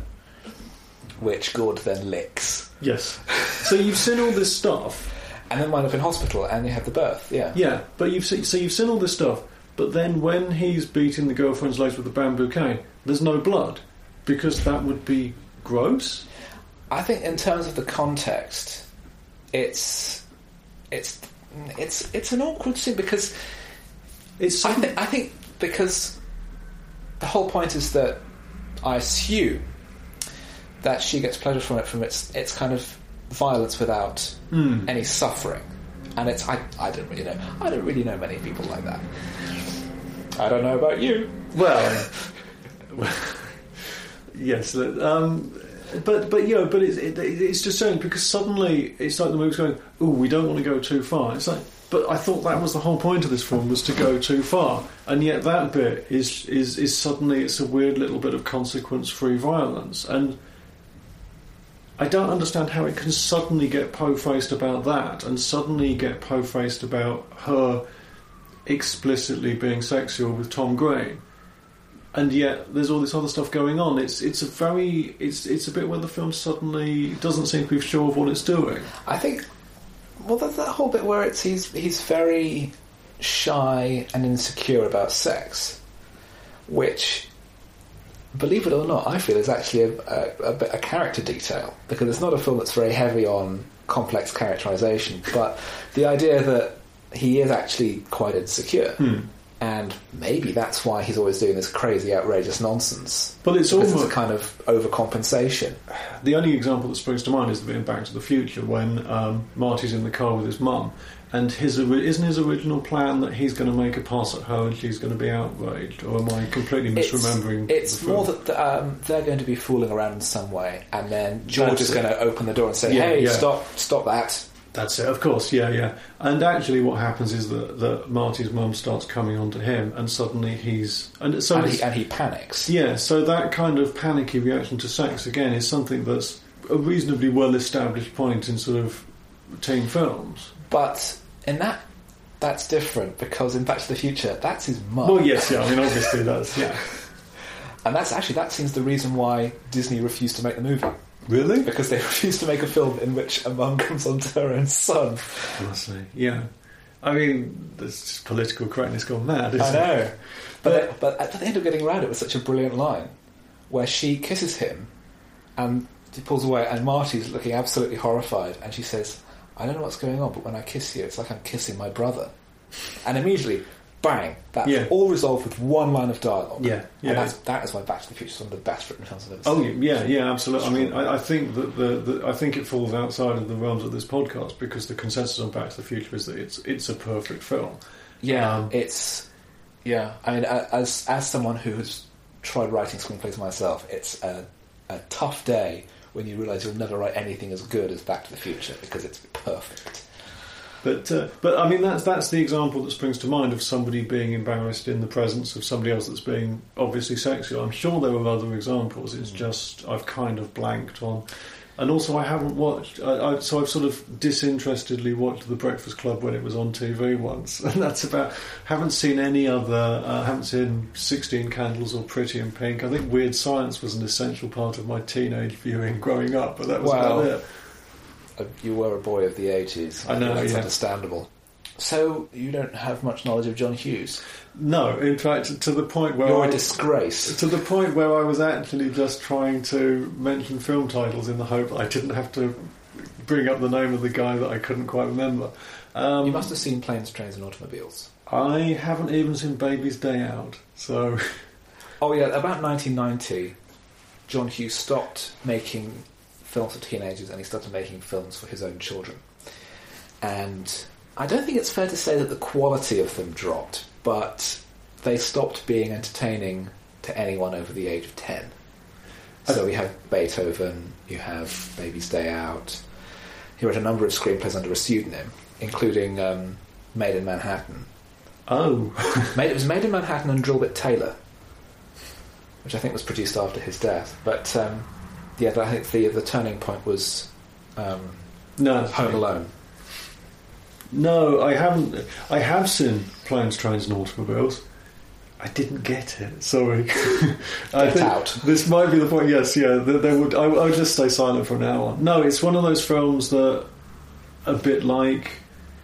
which Gord then licks, yes. So you've seen all this stuff, <laughs> and then wind up in hospital, and they have the birth. Yeah. yeah. But you've seen, so you've seen all this stuff, but then when he's beating the girlfriend's legs with a bamboo cane, there's no blood because that would be gross. I think in terms of the context, it's it's it's it's an awkward scene because It's I think I think because the whole point is that I assume that she gets pleasure from it from its its kind of violence without Hmm. any suffering, and it's I I don't really know I don't really know many people like that. I don't know about you. Well, yes, um, but but you know, but it's it, it's just saying because suddenly it's like the movie's going, oh, we don't want to go too far. It's like, but I thought that was the whole point of this film was to go too far, and yet that bit is is is suddenly it's a weird little bit of consequence-free violence, and I don't understand how it can suddenly get po-faced about that, and suddenly get po-faced about her explicitly being sexual with Tom Green and yet there's all this other stuff going on. It's it's a very it's it's a bit where the film suddenly doesn't seem to be sure of what it's doing. I think. Well, that whole bit where it's he's he's very shy and insecure about sex, which, believe it or not, I feel is actually a, a, a, a character detail because it's not a film that's very heavy on complex characterization, but the idea that he is actually quite insecure. Hmm. And maybe that's why he's always doing this crazy, outrageous nonsense. But it's because it's almost a kind of overcompensation. the only example that springs to mind is the bit in Back to the Future when um, Marty's in the car with his mum, and his isn't his original plan that he's going to make a pass at her and she's going to be outraged, or am I completely misremembering? It's, it's more that um, they're going to be fooling around in some way, and then George That's is it. going to open the door and say, Yeah, "Hey, yeah. stop, stop that." That's it, of course, yeah, yeah. And actually, what happens is that, that Marty's mum starts coming onto him, and suddenly he's and so and, he, and he panics. yeah. So that kind of panicky reaction to sex again is something that's a reasonably well established point in sort of teen films. But in that, that's different because in Back to the Future, that's his mum. Well, yes, yeah. I mean, obviously that's yeah. <laughs> And that's actually that seems the reason why Disney refused to make the movie Really? because they <laughs> refused to make a film in which a mum comes onto her own son. Honestly, yeah. I mean, this political correctness gone mad. Isn't I know, It? but they, but at the end of getting around it was such a brilliant line where she kisses him and he pulls away and Marty's looking absolutely horrified and she says, "I don't know what's going on, but when I kiss you, it's like I'm kissing my brother." And immediately, bang! That's Yeah. all resolved with one line of dialogue. Yeah, yeah. And that's, that is why Back to the Future is one of the best written films I've ever Oh seen. yeah, yeah, absolutely. I mean, I, I think that the, the I think it falls outside of the realms of this podcast because the consensus on Back to the Future is that it's it's a perfect film. Yeah, Um, it's yeah. I mean, as as someone who has tried writing screenplays myself, it's a, a tough day when you realise you'll never write anything as good as Back to the Future because it's perfect. But uh, but I mean that's that's the example that springs to mind of somebody being embarrassed in the presence of somebody else that's being obviously sexual. I'm sure there were other examples. It's Mm. just I've kind of blanked on. And also, I haven't watched. I, I, so I've sort of disinterestedly watched The Breakfast Club when it was on TV once, <laughs> and that's about. Haven't seen any other. Uh, haven't seen Sixteen Candles or Pretty in Pink. I think Weird Science was an essential part of my teenage viewing growing up, but that was Wow. about it. Uh, You were a boy of the eighties. I know, That's yeah. understandable. So you don't have much knowledge of John Hughes. No, in fact, to the point where You're I, a disgrace. To the point where I was actually just trying to mention film titles in the hope I didn't have to bring up the name of the guy that I couldn't quite remember. Um, You must have seen Planes, Trains, and Automobiles. I haven't even seen Baby's Day Out, so Oh yeah, about 1990, John Hughes stopped making films for teenagers and he started making films for his own children. And I don't think it's fair to say that the quality of them dropped, but they stopped being entertaining to anyone over the age of 10. So we have Beethoven, you have Baby's Day Out. He wrote a number of screenplays under a pseudonym, including um, Maid in Manhattan. oh, <laughs> Made, it was made in Manhattan and Drillbit Taylor, which I think was produced after his death. But um, yeah, I think the the turning point was um, no, Home Alone. No, I haven't. I have seen Planes, Trains, and Automobiles. I didn't get it. Sorry. <laughs> I Get think out. This might be the point. Yes, yeah. There, there would. I, I'll just stay silent from now on. No, it's one of those films that, a bit like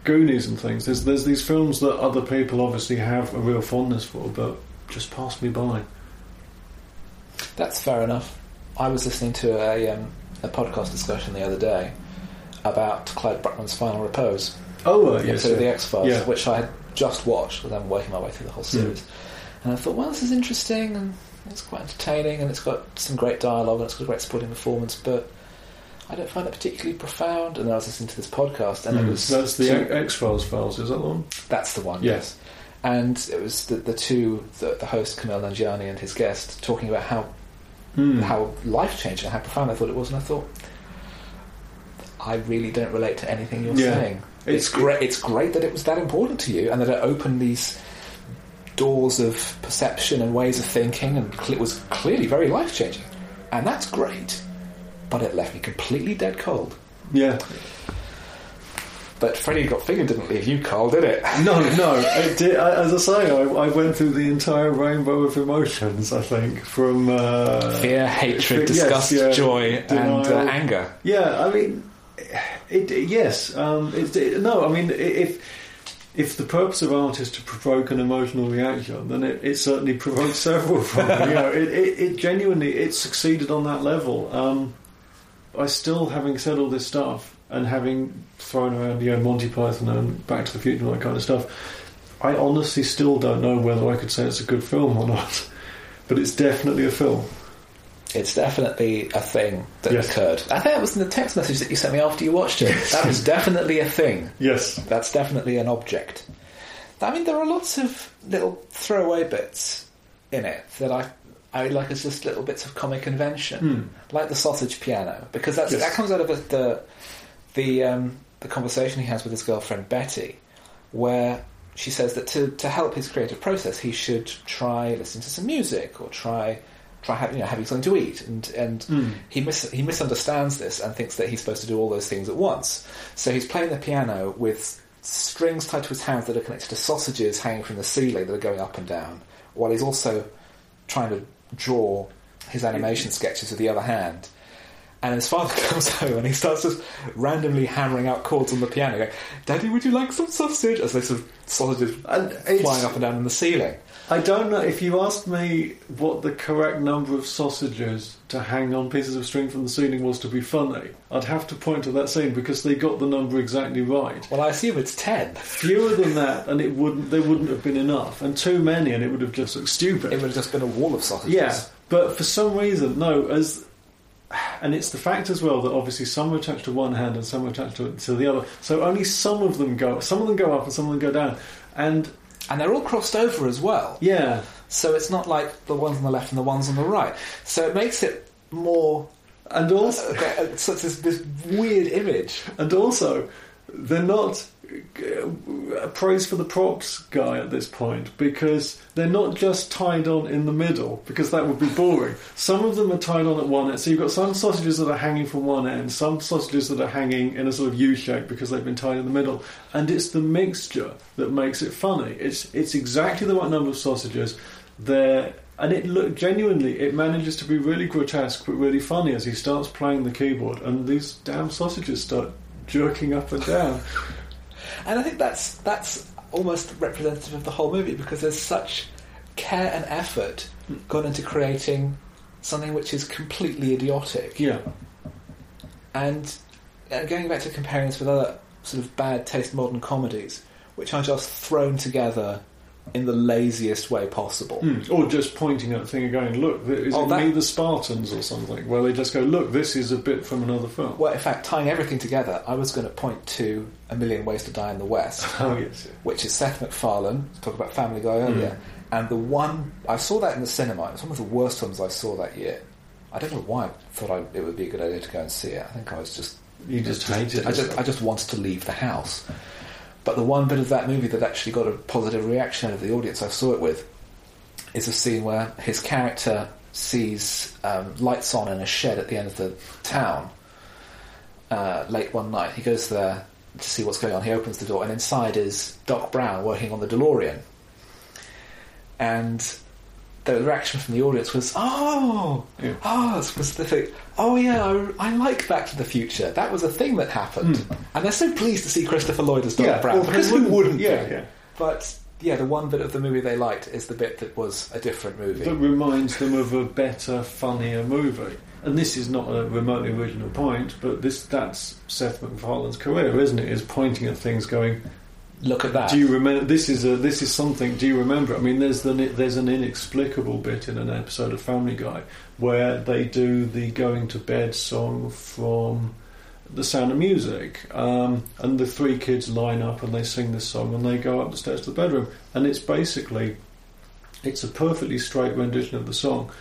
Goonies and things. There's there's these films that other people obviously have a real fondness for, but just pass me by. That's fair enough. I was listening to a um, a podcast discussion the other day about Clyde Bruckman's Final Repose, Oh, uh, yes. of The. X Files, Yeah. which I had just watched, but I'm working my way through the whole series. And I thought, well, this is interesting and it's quite entertaining and it's got some great dialogue and it's got a great supporting performance, but I don't find it particularly profound. And then I was listening to this podcast and it Mm. was That's the two- X Files files. Is that the one? that's the one, Yes. And it was the, the two, the, the host Kumail Nanjiani and his guest, talking about how Mm. how life changing, and how profound I thought it was, and I thought, I really don't relate to anything you're Yeah. saying. It's, It's- great. It's great that it was that important to you, and that it opened these doors of perception and ways of thinking, and it was clearly very life changing, and that's great. But it left me completely dead cold. Yeah. But Freddie Got Fingered didn't leave you Carl, did it? <laughs> No, no. It did, I- as I say, I, I went through the entire rainbow of emotions. I think from uh, Fear, hatred, Yes, disgust, yeah. joy, and uh, anger. Yeah, I mean, it, yes. Um, it, it- no, I mean, if if the purpose of art is to provoke an emotional reaction, then it, it certainly provoked several from me. You know, it, it, it genuinely it succeeded on that level. Um, I still, having said all this stuff and having thrown around, you know, Monty Python and Back to the Future and that kind of stuff, I honestly still don't know whether I could say it's a good film or not. <laughs> But it's definitely a film. It's definitely a thing that Yes. occurred. I think it was in the text message that you sent me after you watched it. That was definitely a thing. Yes. That's definitely an object. I mean, there are lots of little throwaway bits in it that I I like as just little bits of comic invention, Hmm. like the sausage piano, because that's, Yes. that comes out of a, the the um, the conversation he has with his girlfriend Betty, where she says that to, to help his creative process, he should try listening to some music or try try having, you know, having something to eat. And and Mm. he mis- he misunderstands this and thinks that he's supposed to do all those things at once. So he's playing the piano with strings tied to his hands that are connected to sausages hanging from the ceiling that are going up and down, while he's also trying to draw his animation sketches with the other hand. And his father <laughs> comes home and he starts just randomly hammering out chords on the piano, going, Daddy, would you like some sausage? As they sort of sausages And flying up and down in the ceiling. I don't know if you asked me what the correct number of sausages to hang on pieces of string from the ceiling was to be funny. I'd have to point to that scene because they got the number exactly right. Well, I assume it's ten. Fewer than that, and it wouldn't. They wouldn't have been enough, and too many, and it would have just looked stupid. It would have just been a wall of sausages. Yeah, but for some reason, no. As and it's the fact as well that obviously some are attached to one hand and some are attached to, to the other. So only some of them go. Some of them go up and some of them go down. And And they're all crossed over as well. yeah, So it's not like the ones on the left and the ones on the right. So it makes it more. and also Uh, such this, this weird image. and also they're not uh, praise for the props guy at this point because they're not just tied on in the middle because that would be boring. Some of them are tied on at one end. So you've got some sausages that are hanging from one end, some sausages that are hanging in a sort of U shape because they've been tied in the middle, and it's the mixture that makes it funny. It's it's exactly the right number of sausages. They're and it look genuinely it manages to be really grotesque but really funny as he starts playing the keyboard and these damn sausages start jerking up and down. And I think that's that's almost representative of the whole movie because there's such care and effort gone into creating something which is completely idiotic. Yeah. And uh, going back to comparing this with other sort of bad taste modern comedies, which are just thrown together in the laziest way possible. Mm. Or just pointing at the thing and going, look, is Oh, it that- Meet the Spartans or something? Where they just go, look, this is a bit from another film. Well, in fact, tying everything together, I was going to point to A Million Ways to Die in the West, <laughs> Oh, yes. which is Seth MacFarlane, talk about Family Guy earlier, and the one, I saw that in the cinema, it was one of the worst films I saw that year. I don't know why I thought I, it would be a good idea to go and see it. I think I was just You just hated I it. just, I just wanted to leave the house. But the one bit of that movie that actually got a positive reaction out of the audience I saw it with is a scene where his character sees um, lights on in a shed at the end of the town uh, late one night. He goes there to see what's going on. He opens the door, and inside is Doc Brown working on the DeLorean. And the reaction from the audience was, "Oh, Yeah. oh, specific. Oh yeah, I, I like Back to the Future. That was a thing that happened." Hmm. And they're so pleased to see Christopher Lloyd as Doc. Yeah, Brown well, because who wouldn't- yeah, yeah. But yeah, the one bit of the movie they liked is the bit that was a different movie. That reminds them of a better, funnier movie. And this is not a remotely original point, but this that's Seth MacFarlane's career, isn't it? Is pointing at things, going, Look at that. "Do you remember? This is a this is something. Do you remember?" I mean, there's the there's an inexplicable bit in an episode of Family Guy where they do the going to bed song from The Sound of Music, um, and the three kids line up and they sing this song and they go up the stairs to the bedroom, and it's basically it's a perfectly straight rendition of the song.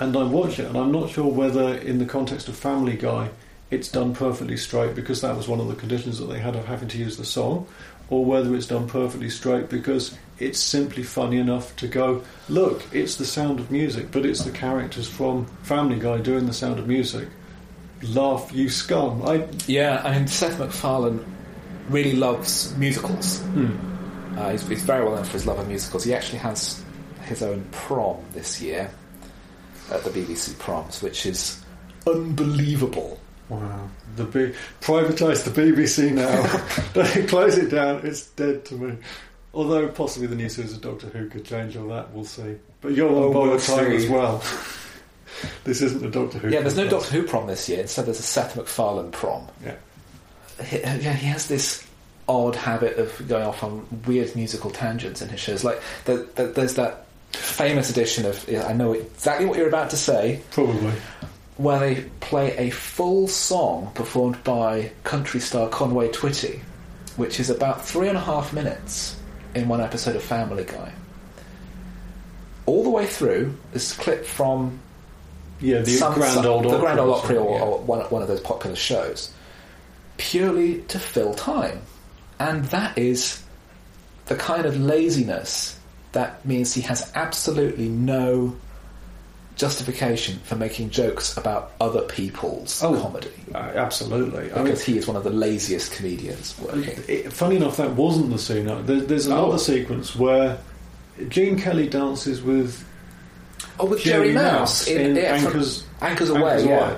And I watch it, and I'm not sure whether, in the context of Family Guy, it's done perfectly straight because that was one of the conditions that they had of having to use the song, or whether it's done perfectly straight because it's simply funny enough to go, look, it's the sound of music, but it's the characters from Family Guy doing the sound of music. Laugh, you scum. I, Yeah, I mean Seth MacFarlane really loves musicals. hmm. Uh, he's, he's very well known for his love of musicals. He actually has his own prom this year at the BBC Proms, which is unbelievable. Wow. The B- privatise the BBC now. <laughs> <laughs> Don't close it down. It's dead to me. Although possibly the new series of Doctor Who could change all that. We'll see. But you're Oh, on borrowed we'll time see. as well. <laughs> this isn't a Doctor Who. Yeah, there's no. Doctor Who prom this year. Instead, there's a Seth MacFarlane prom. Yeah. He, yeah, he has this odd habit of going off on weird musical tangents in his shows. Like the, the, there's that famous edition of yeah, I know exactly what you're about to say, Probably. Where they play a full song performed by country star Conway Twitty, which is about three and a half minutes in one episode of Family Guy. All the way through, this clip from Yeah, the some- Grand some- Old the Grand Ole Opry, or, yeah. or one, one of those popular shows. purely to fill time. And that is the kind of laziness that means he has absolutely no justification for making jokes about other people's Oh. comedy. Uh, absolutely. I mean, Because he is one of the laziest comedians working. it, funny enough, that wasn't the scene. There, there's another Oh. sequence where Gene Kelly dances with Oh, with Jerry, Mouse in, yeah, from- Anchors, Anchors Aweigh, Anchors yeah. Aweigh.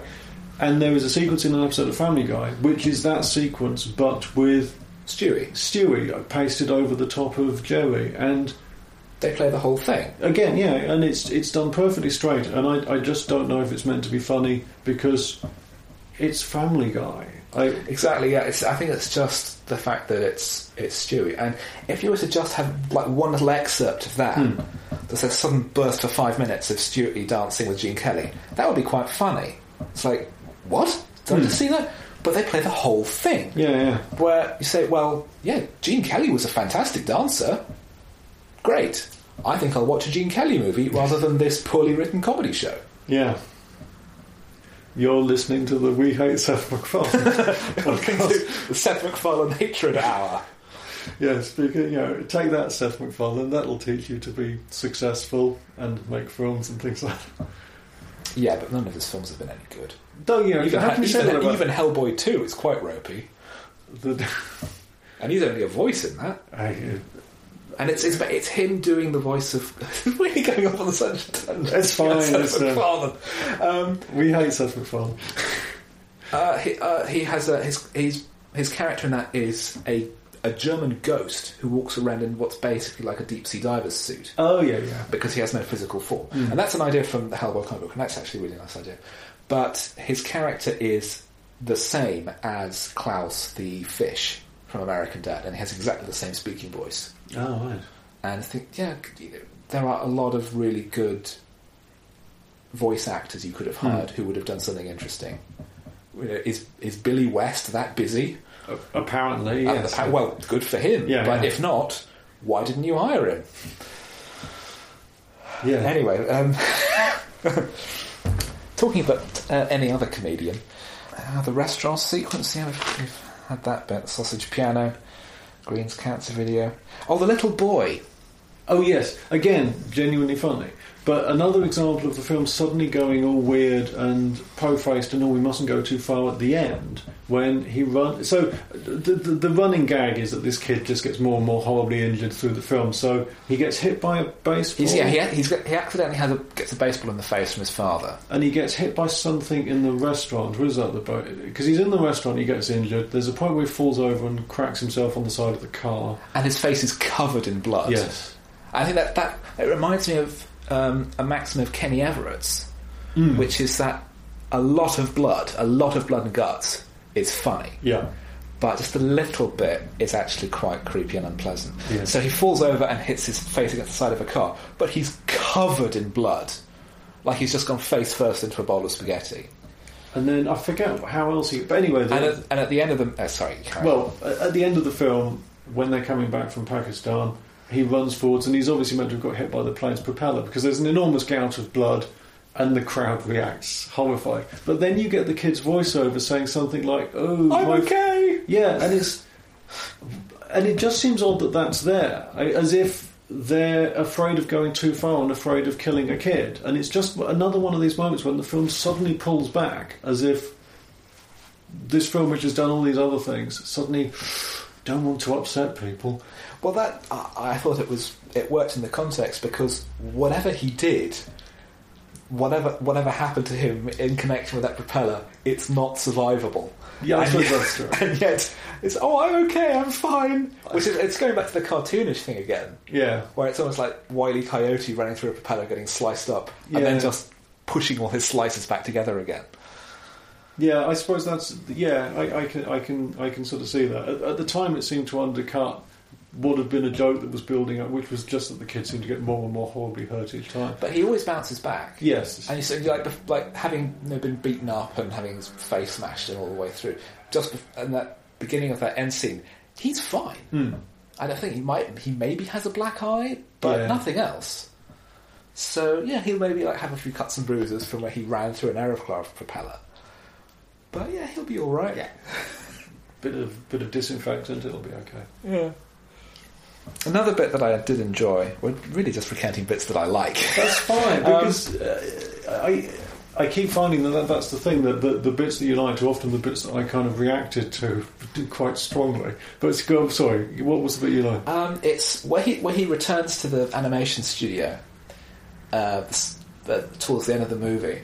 And there is a sequence in an episode of Family Guy, which is that sequence, but with Stewie. Stewie pasted over the top of Joey. And They play the whole thing. again, yeah, and it's it's done perfectly straight. And I, I just don't know if it's meant to be funny because it's Family Guy. I, Exactly. Yeah. It's, I think it's just the fact that it's it's Stewie. And if you were to just have like one little excerpt of that, Hmm. there's a sudden burst for five minutes of Stewie dancing with Gene Kelly. That would be quite funny. It's like, what? Did I just see that? But they play the whole thing. yeah, yeah. Where you say, well, yeah, Gene Kelly was a fantastic dancer. Great. I think I'll watch a Gene Kelly movie rather than this poorly written comedy show. Yeah. You're listening to the We Hate Seth MacFarlane <laughs> the Seth MacFarlane Hatred Hour. yeah, speaking, you know, take that, Seth MacFarlane. That'll teach you to be successful and make films and things like that. Yeah, but none of his films have been any good. Don't you know? Even, how can you say even, that about even Hellboy 2 is quite ropey. the, And he's only a voice in that. I, And it's it's, it's him doing the voice of. <laughs> really going off on the sunshine. It's <laughs> fine, it's, uh, MacFarlane. Um, We hate Seth MacFarlane. <laughs> uh, he, uh, he has a, his, his, his character in that is a, a German ghost who walks around in what's basically like a deep sea diver's suit. Oh, yeah, yeah. because he has no physical form. And that's an idea from the Hellboy comic book, and that's actually a really nice idea. But his character is the same as Klaus the fish from American Dad, and he has exactly the same speaking voice. Oh, right. And I think, yeah, you know, there are a lot of really good voice actors you could have hired who would have done something interesting. You know, is is Billy West that busy? A- apparently, Uh, yes. well, good for him. Yeah, but yeah. if not, why didn't you hire him? yeah. Anyway, um, <laughs> talking about uh, any other comedian, uh, the restaurant sequence, yeah, we've, we've had that bit. Sausage piano, Green's cancer video. Oh, the little boy. Oh yes, again, genuinely funny. But another example of the film suddenly going all weird and po-faced, and oh, we mustn't go too far at the end when he run. So the, the the running gag is that this kid just gets more and more horribly injured through the film. So he gets hit by a baseball, He's, yeah, he, he's he accidentally has a, gets a baseball in the face from his father. and he gets hit by something in the restaurant. What is that? The because he's in the restaurant, he gets injured. There's a point where he falls over and cracks himself on the side of the car. And his face is covered in blood. Yes. I think that, that it reminds me of um, a maxim of Kenny Everett's, which is that a lot of blood, a lot of blood and guts, is funny. Yeah. but just a little bit is actually quite creepy and unpleasant. Yeah. So he falls over and hits his face against the side of a car, but he's covered in blood. Like he's just gone face first into a bowl of spaghetti. And then I forget how else he. But anyway, And at, and at the end of the. Uh, sorry, carry on. Well, at the end of the film, when they're coming back from Pakistan, he runs forwards and he's obviously meant to have got hit by the plane's propeller because there's an enormous gout of blood and the crowd reacts horrified. But then you get the kid's voiceover saying something like, Oh, I'm my okay! yeah, and it's. And it just seems odd that that's there, as if they're afraid of going too far and afraid of killing a kid. And it's just another one of these moments when the film suddenly pulls back, as if this film, which has done all these other things, suddenly don't want to upset people. Well, that. I, I thought it was. It worked in the context because whatever he did. Whatever, whatever happened to him in connection with that propeller, it's not survivable. Yeah, I and yet. <laughs> And yet, it's oh, I'm okay, I'm fine. Which is, it's going back to the cartoonish thing again. Yeah, where it's almost like Wile E. Coyote running through a propeller, getting sliced up, and then just pushing all his slices back together again. Yeah. I suppose that's yeah. I, I can, I can, I can sort of see that. At, at the time, it seemed to undercut what had been a joke that was building up, which was just that the kids seemed to get more and more horribly hurt each time. But he always bounces back. Yes, And you see, like, like having you know, been beaten up and having his face smashed in all the way through, just bef- in that beginning of that end scene, he's fine. Hmm. And I think he might, he maybe has a black eye, but Yeah. nothing else. So yeah, he'll maybe like have a few cuts and bruises from where he ran through an aeroplane propeller. But yeah, he'll be all right. Yeah. <laughs> bit of bit of disinfectant, it'll be okay. Yeah. Another bit that I did enjoy, we're really just recounting bits that I like. That's <laughs> fine Um, because uh, I I keep finding that that's the thing that the, the bits that you liked are often the bits that I kind of reacted to <laughs> quite strongly. But it's go. Sorry, what was the bit you liked? Um, it's where he where he returns to the animation studio uh, uh, towards the end of the movie,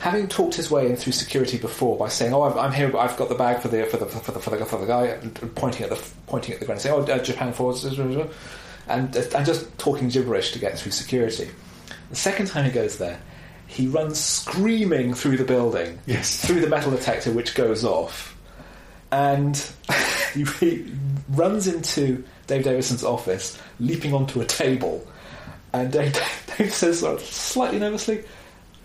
having talked his way in through security before by saying, "Oh, I'm, here. I've got the bag for the for the for the for the, for the guy," pointing at the pointing at the ground, saying, "Oh, uh, Japan forwards," and and just talking gibberish to get through security. The second time he goes there, he runs screaming through the building, Yes. through the metal detector, which goes off, and <laughs> he, he runs into Dave Davidson's office, leaping onto a table, and Dave, <laughs> Dave says sort of slightly nervously,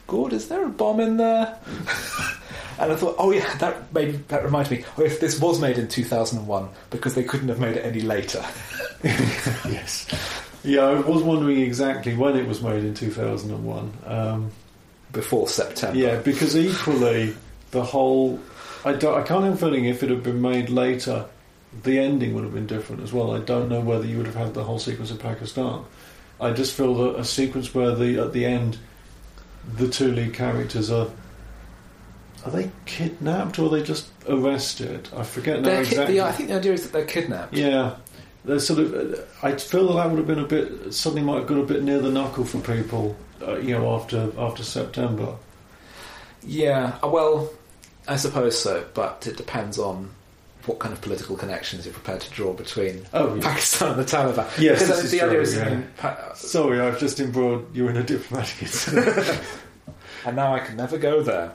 "Gord, is there a bomb in there?" <laughs> and I thought, "Oh yeah, that made that reminds me. Oh, if this was made in 2001, because they couldn't have made it any later." <laughs> yes. Yeah, I was wondering exactly when it was made in 2001. Um, Before September. yeah, because equally, the whole. I, don't, I can't a feeling if it had been made later, the ending would have been different as well. I don't know whether you would have had the whole sequence in Pakistan. I just feel that a sequence where the at the end, the two lead characters are. Are they kidnapped or are they just arrested? I forget now They're ki- exactly. the- I think the idea is that they're kidnapped. Yeah, they're sort of. uh, I feel that that would have been a bit. Suddenly, might have got a bit near the knuckle for people. Uh, you know, after after September. Yeah, uh, well, I suppose so, but it depends on what kind of political connections you're prepared to draw between Oh, yeah. Pakistan and the Taliban. Yes, because this I mean, is the idea is, yeah. Pa- Sorry, I've just embroiled you in a diplomatic <laughs> and now I can never go there.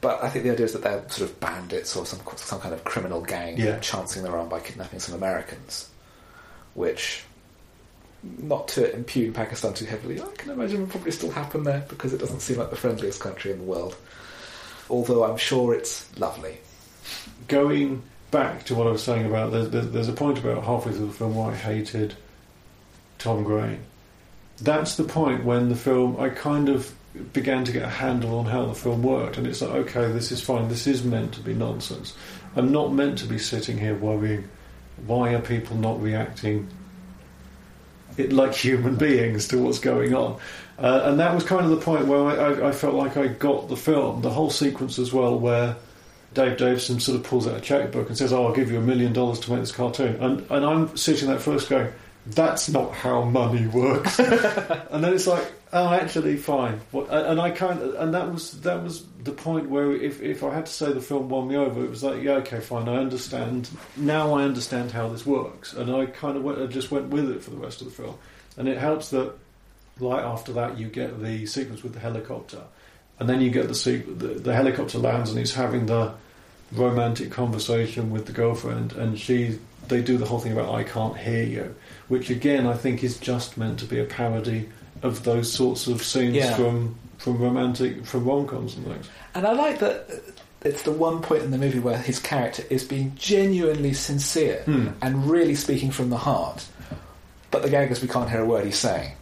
But I think the idea is that they're sort of bandits or some some kind of criminal gang Yeah. chancing their arm by kidnapping some Americans, which, not to impugn Pakistan too heavily, I can imagine would probably still happen there because it doesn't seem like the friendliest country in the world. Although I'm sure it's lovely. Going back to what I was saying about there's, there's, there's a point about halfway through the film where I hated Tom Green. That's the point when the film I kind of began to get a handle on how the film worked, and it's like, okay, this is fine. This is meant to be nonsense. I'm not meant to be sitting here worrying why are people not reacting it like human <laughs> beings to what's going on. Uh, and that was kind of the point where I, I, I felt like I got the film, the whole sequence as well, where Dave Davidson sort of pulls out a checkbook and says, "Oh, I'll give you a million dollars to make this cartoon," and and I'm sitting there first going, "That's not how money works," <laughs> and then it's like, "Oh, actually, fine." What, and I kind of, and that was that was the point where if if I had to say the film won me over, it was like, "Yeah, okay, fine, I understand. Now. I understand how this works," and I kind of went, I just went with it for the rest of the film, and it helps that right after that you get the sequence with the helicopter and then you get the, sequ- the the helicopter lands and he's having the romantic conversation with the girlfriend and she they do the whole thing about I can't hear you which again I think is just meant to be a parody of those sorts of scenes Yeah. from from romantic from rom-coms and things And I like that it's the one point in the movie where his character is being genuinely sincere Hmm. and really speaking from the heart. But the gag is we can't hear a word he's saying.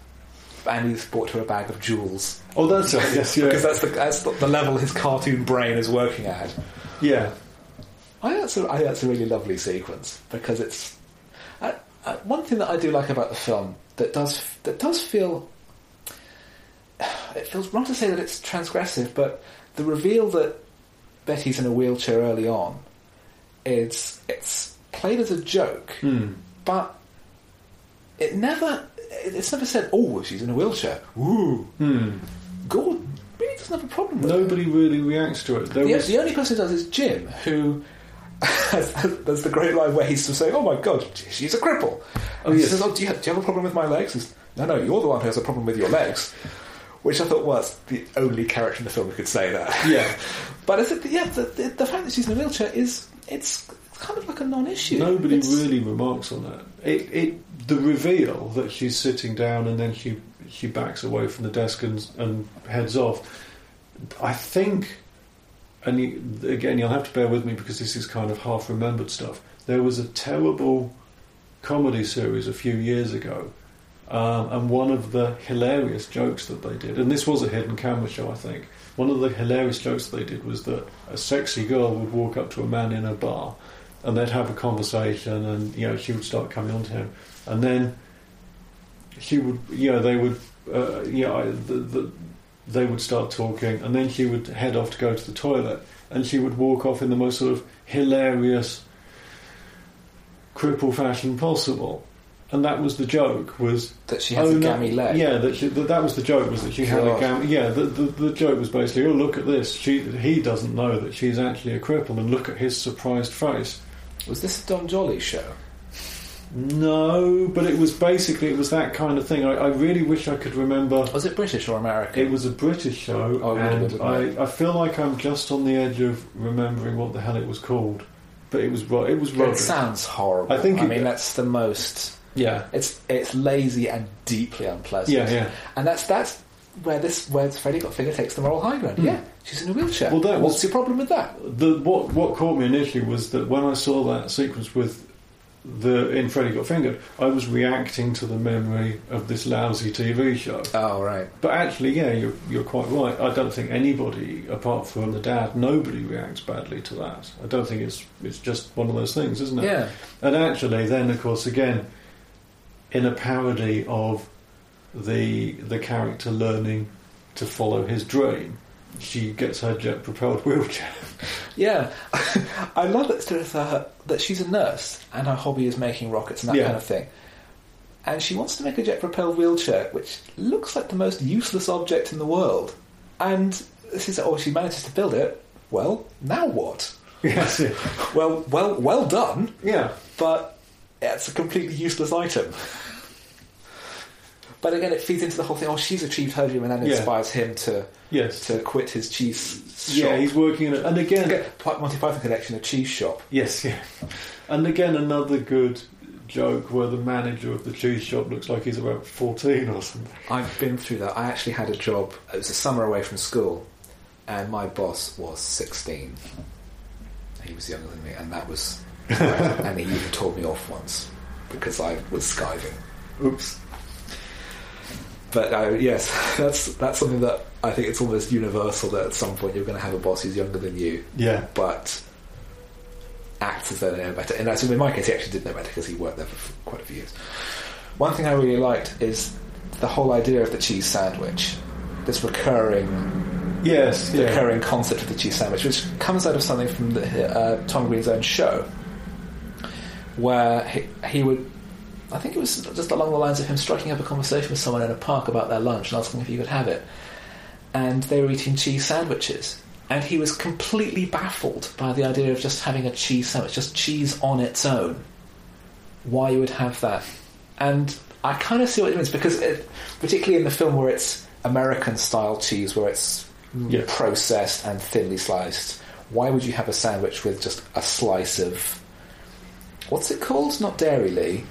And he's bought her a bag of jewels. oh that's right yes yeah Because that's the, that's the the level his cartoon brain is working at. yeah I think that's a, I think that's a really lovely sequence because it's I, I, one thing that I do like about the film that does that does feel it feels wrong to say that it's transgressive, but the reveal that Betty's in a wheelchair early on is it's played as a joke, Hmm. but it never it's never said oh she's in a wheelchair ooh Hmm. Gord really doesn't have a problem with it. nobody really reacts to it The, was the only person who does is Jim, who <laughs> has, there's the great line where he's to say, "Oh my God, she's a cripple." Oh, And he yes. says, "Oh, do you, have, do you have a problem with my legs?" No, no, you're the one who has a problem with your legs. Which I thought was the only character in the film who could say that. yeah <laughs> But I think, yeah, the, the, the fact that she's in a wheelchair is it's kind of like a non-issue. Nobody It's- really remarks on that. It, it, the reveal that she's sitting down and then she she backs away from the desk and, and heads off. I think, and you, again, you'll have to bear with me because this is kind of half remembered stuff. There was a terrible comedy series a few years ago, um, and one of the hilarious jokes that they did, and this was a hidden camera show, I think. One of the hilarious jokes they did was that a sexy girl would walk up to a man in a bar and they'd have a conversation, and you know she would start coming on to him, and then she would, you know, they would, uh, you know, the, the, they would start talking, and then she would head off to go to the toilet, and she would walk off in the most sort of hilarious cripple fashion possible. And that was the joke. Was That she has oh, a gammy leg. Yeah, that, she, that that was the joke. Was that she had a God. gammy? Yeah, the, the the joke was basically, oh look at this. She he doesn't know that she's actually a cripple, and look at his surprised face. Was this a Dom Joly show? No, but it was basically it was that kind of thing. I, I really wish I could remember. Was it British or American? It was a British show, Oh, and I, I feel like I'm just on the edge of remembering what the hell it was called. But it was it was It sounds horrible. I think I it- mean, that's the most. Yeah, It's it's lazy and deeply unpleasant. yeah, yeah. And that's that's where this where Freddy Got Finger takes the moral high ground. Hmm. Yeah, she's in a wheelchair. Well, that What's was- your problem with that? The what what caught me initially was that when I saw that sequence with the in Freddy Got Fingered, I was reacting to the memory of this lousy TV show. Oh right. But actually, yeah, you're you're quite right. I don't think anybody apart from the dad, nobody reacts badly to that. I don't think it's it's just one of those things, isn't it? Yeah. And actually, then of course, again, in a parody of the the character learning to follow his dream, she gets her jet propelled wheelchair. <laughs> Yeah, <laughs> I love that a, that she's a nurse and her hobby is making rockets and that Yeah. kind of thing. And she wants to make a jet-propelled wheelchair, which looks like the most useless object in the world. And this is oh, she manages to build it. Well, now what? <laughs> yes. Well, well, well done. yeah. But it's a completely useless item. But again, it feeds into the whole thing. Oh, she's achieved her dream, and then Yeah. inspires him to Yes. to quit his cheese shop. yeah, he's working in it. And again, Again, Monty Python connection, a cheese shop. yes, yeah. And again, another good joke where the manager of the cheese shop looks like he's about 14 or something. I've been through that. I actually had a job. It was a summer away from school, and my boss was 16. He was younger than me, and that was. <laughs> and he even told me off once because I was skiving. Oops. But uh, yes, <laughs> that's that's something that I think it's almost universal that at some point you're going to have a boss who's younger than you, Yeah. but acts as though they know better. And that's, in my case, he actually did know better because he worked there for quite a few years. One thing I really liked is the whole idea of the cheese sandwich, this recurring, Yes, yeah. recurring concept of the cheese sandwich, which comes out of something from the, uh, Tom Green's own show, where he, he would. I think it was just along the lines of him striking up a conversation with someone in a park about their lunch and asking if he could have it. And they were eating cheese sandwiches. And he was completely baffled by the idea of just having a cheese sandwich, just cheese on its own. Why you would have that. And I kind of see what it means because, it, particularly in the film where it's American style cheese, where it's Yeah. processed and thinly sliced, why would you have a sandwich with just a slice of. What's it called? Not Dairylea.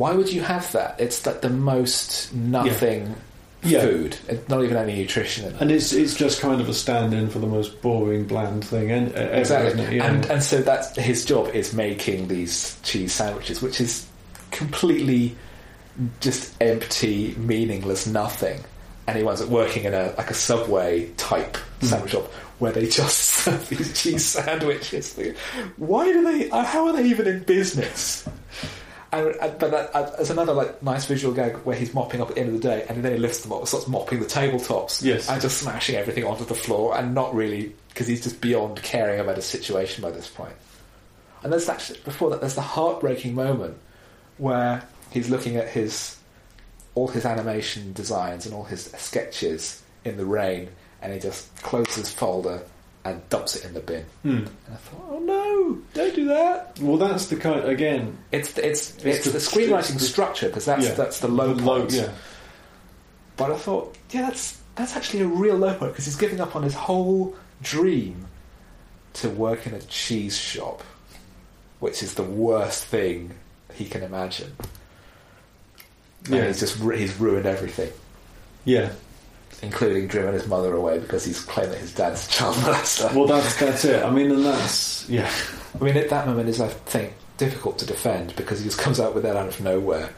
Why would you have that? It's like the most nothing Yeah. food. It's not even any nutrition in it. And it's it's just kind of a stand-in for the most boring, bland thing, and uh, Exactly. Isn't? Yeah. And and so that's his job is making these cheese sandwiches, which is completely just empty, meaningless nothing. And he winds up working in a like a subway type Hmm. sandwich shop where they just <laughs> serve these cheese sandwiches. Why do they? How are they even in business? And, and, but that, uh, there's another like nice visual gag where he's mopping up at the end of the day, and then he lifts them up, and starts mopping the tabletops, Yes. and just smashing everything onto the floor, and not really because he's just beyond caring about his situation by this point. And there's actually before that, there's the heartbreaking moment where he's looking at his all his animation designs and all his sketches in the rain, and he just closes his folder and dumps it in the bin. Hmm. And I thought, oh no, don't do that. Well, that's the kind. Again, It's it's it's, It's the, the- screenwriting the- structure because that's yeah. that's the low the point. Yeah. But I thought, yeah, that's that's actually a real low point because he's giving up on his whole dream to work in a cheese shop, which is the worst thing he can imagine. And Yeah. he's just he's ruined everything, Yeah. Including driven his mother away because he's claimed that his dad's a child molester. Well, that's that's it. I mean, and that's yeah. I mean, at that moment is, I think, difficult to defend because he just comes out with that out of nowhere.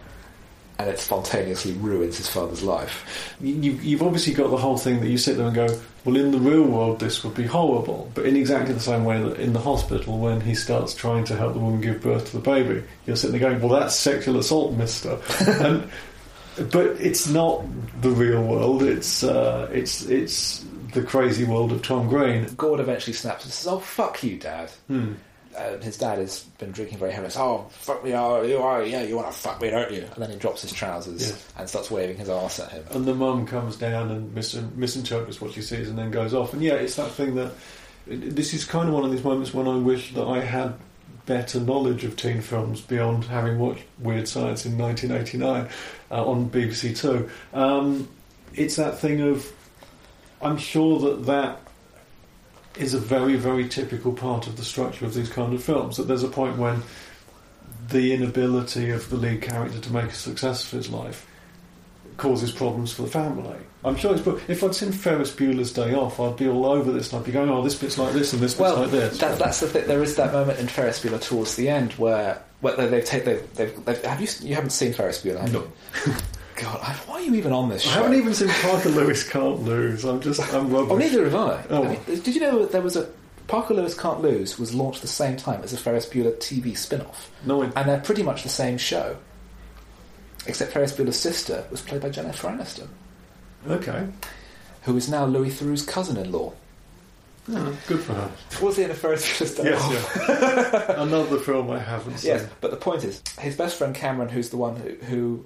and it spontaneously ruins his father's life. You, you've obviously got the whole thing that you sit there and go, well, in the real world, this would be horrible. But in exactly the same way that in the hospital, when he starts trying to help the woman give birth to the baby, you're sitting there going, well, that's sexual assault, mister. <laughs> and, but it's not the real world. It's uh, it's it's the crazy world of Tom Green. Gord eventually snaps and says, "Oh fuck you, Dad." Hmm. Uh, his dad has been drinking very heavily. Oh fuck me! Oh, you are yeah. You want to fuck me, don't you? And then he drops his trousers and starts waving his arse at him. And the mum comes down and mis- misinterprets what she sees and then goes off. And yeah, it's that thing that this is kind of one of these moments when I wish that I had better knowledge of teen films beyond having watched Weird Science in 1989 uh, on BBC Two. Um, it's that thing of I'm sure that that is a very, very typical part of the structure of these kind of films. That there's a point when the inability of the lead character to make a success of his life causes problems for the family. I'm sure it's. If I'd seen Ferris Bueller's Day Off, I'd be all over this. and I'd be going, "Oh, this bit's like this, and this bit's like this." that, that's the thing. There is that moment in Ferris Bueller towards the end where, where they, they've taken. They've, they've, they've, have you? You haven't seen Ferris Bueller, have No. you? <laughs> God, I- why are you even on this show? I haven't even seen Parker Lewis Can't Lose. I'm just. I'm rubbish. Oh, neither have I. Oh. I mean, did you know that there was a Parker Lewis Can't Lose was launched the same time as a Ferris Bueller TV spin-off, No, I, and they're pretty much the same show, except Ferris Bueller's sister was played by Jennifer Aniston, okay. who is now Louis Theroux's cousin-in-law. Oh, good for her. Was he in Bueller's Day Off. Yes, yeah. Another film I haven't seen. Yes, but the point is, his best friend Cameron, who's the one who, who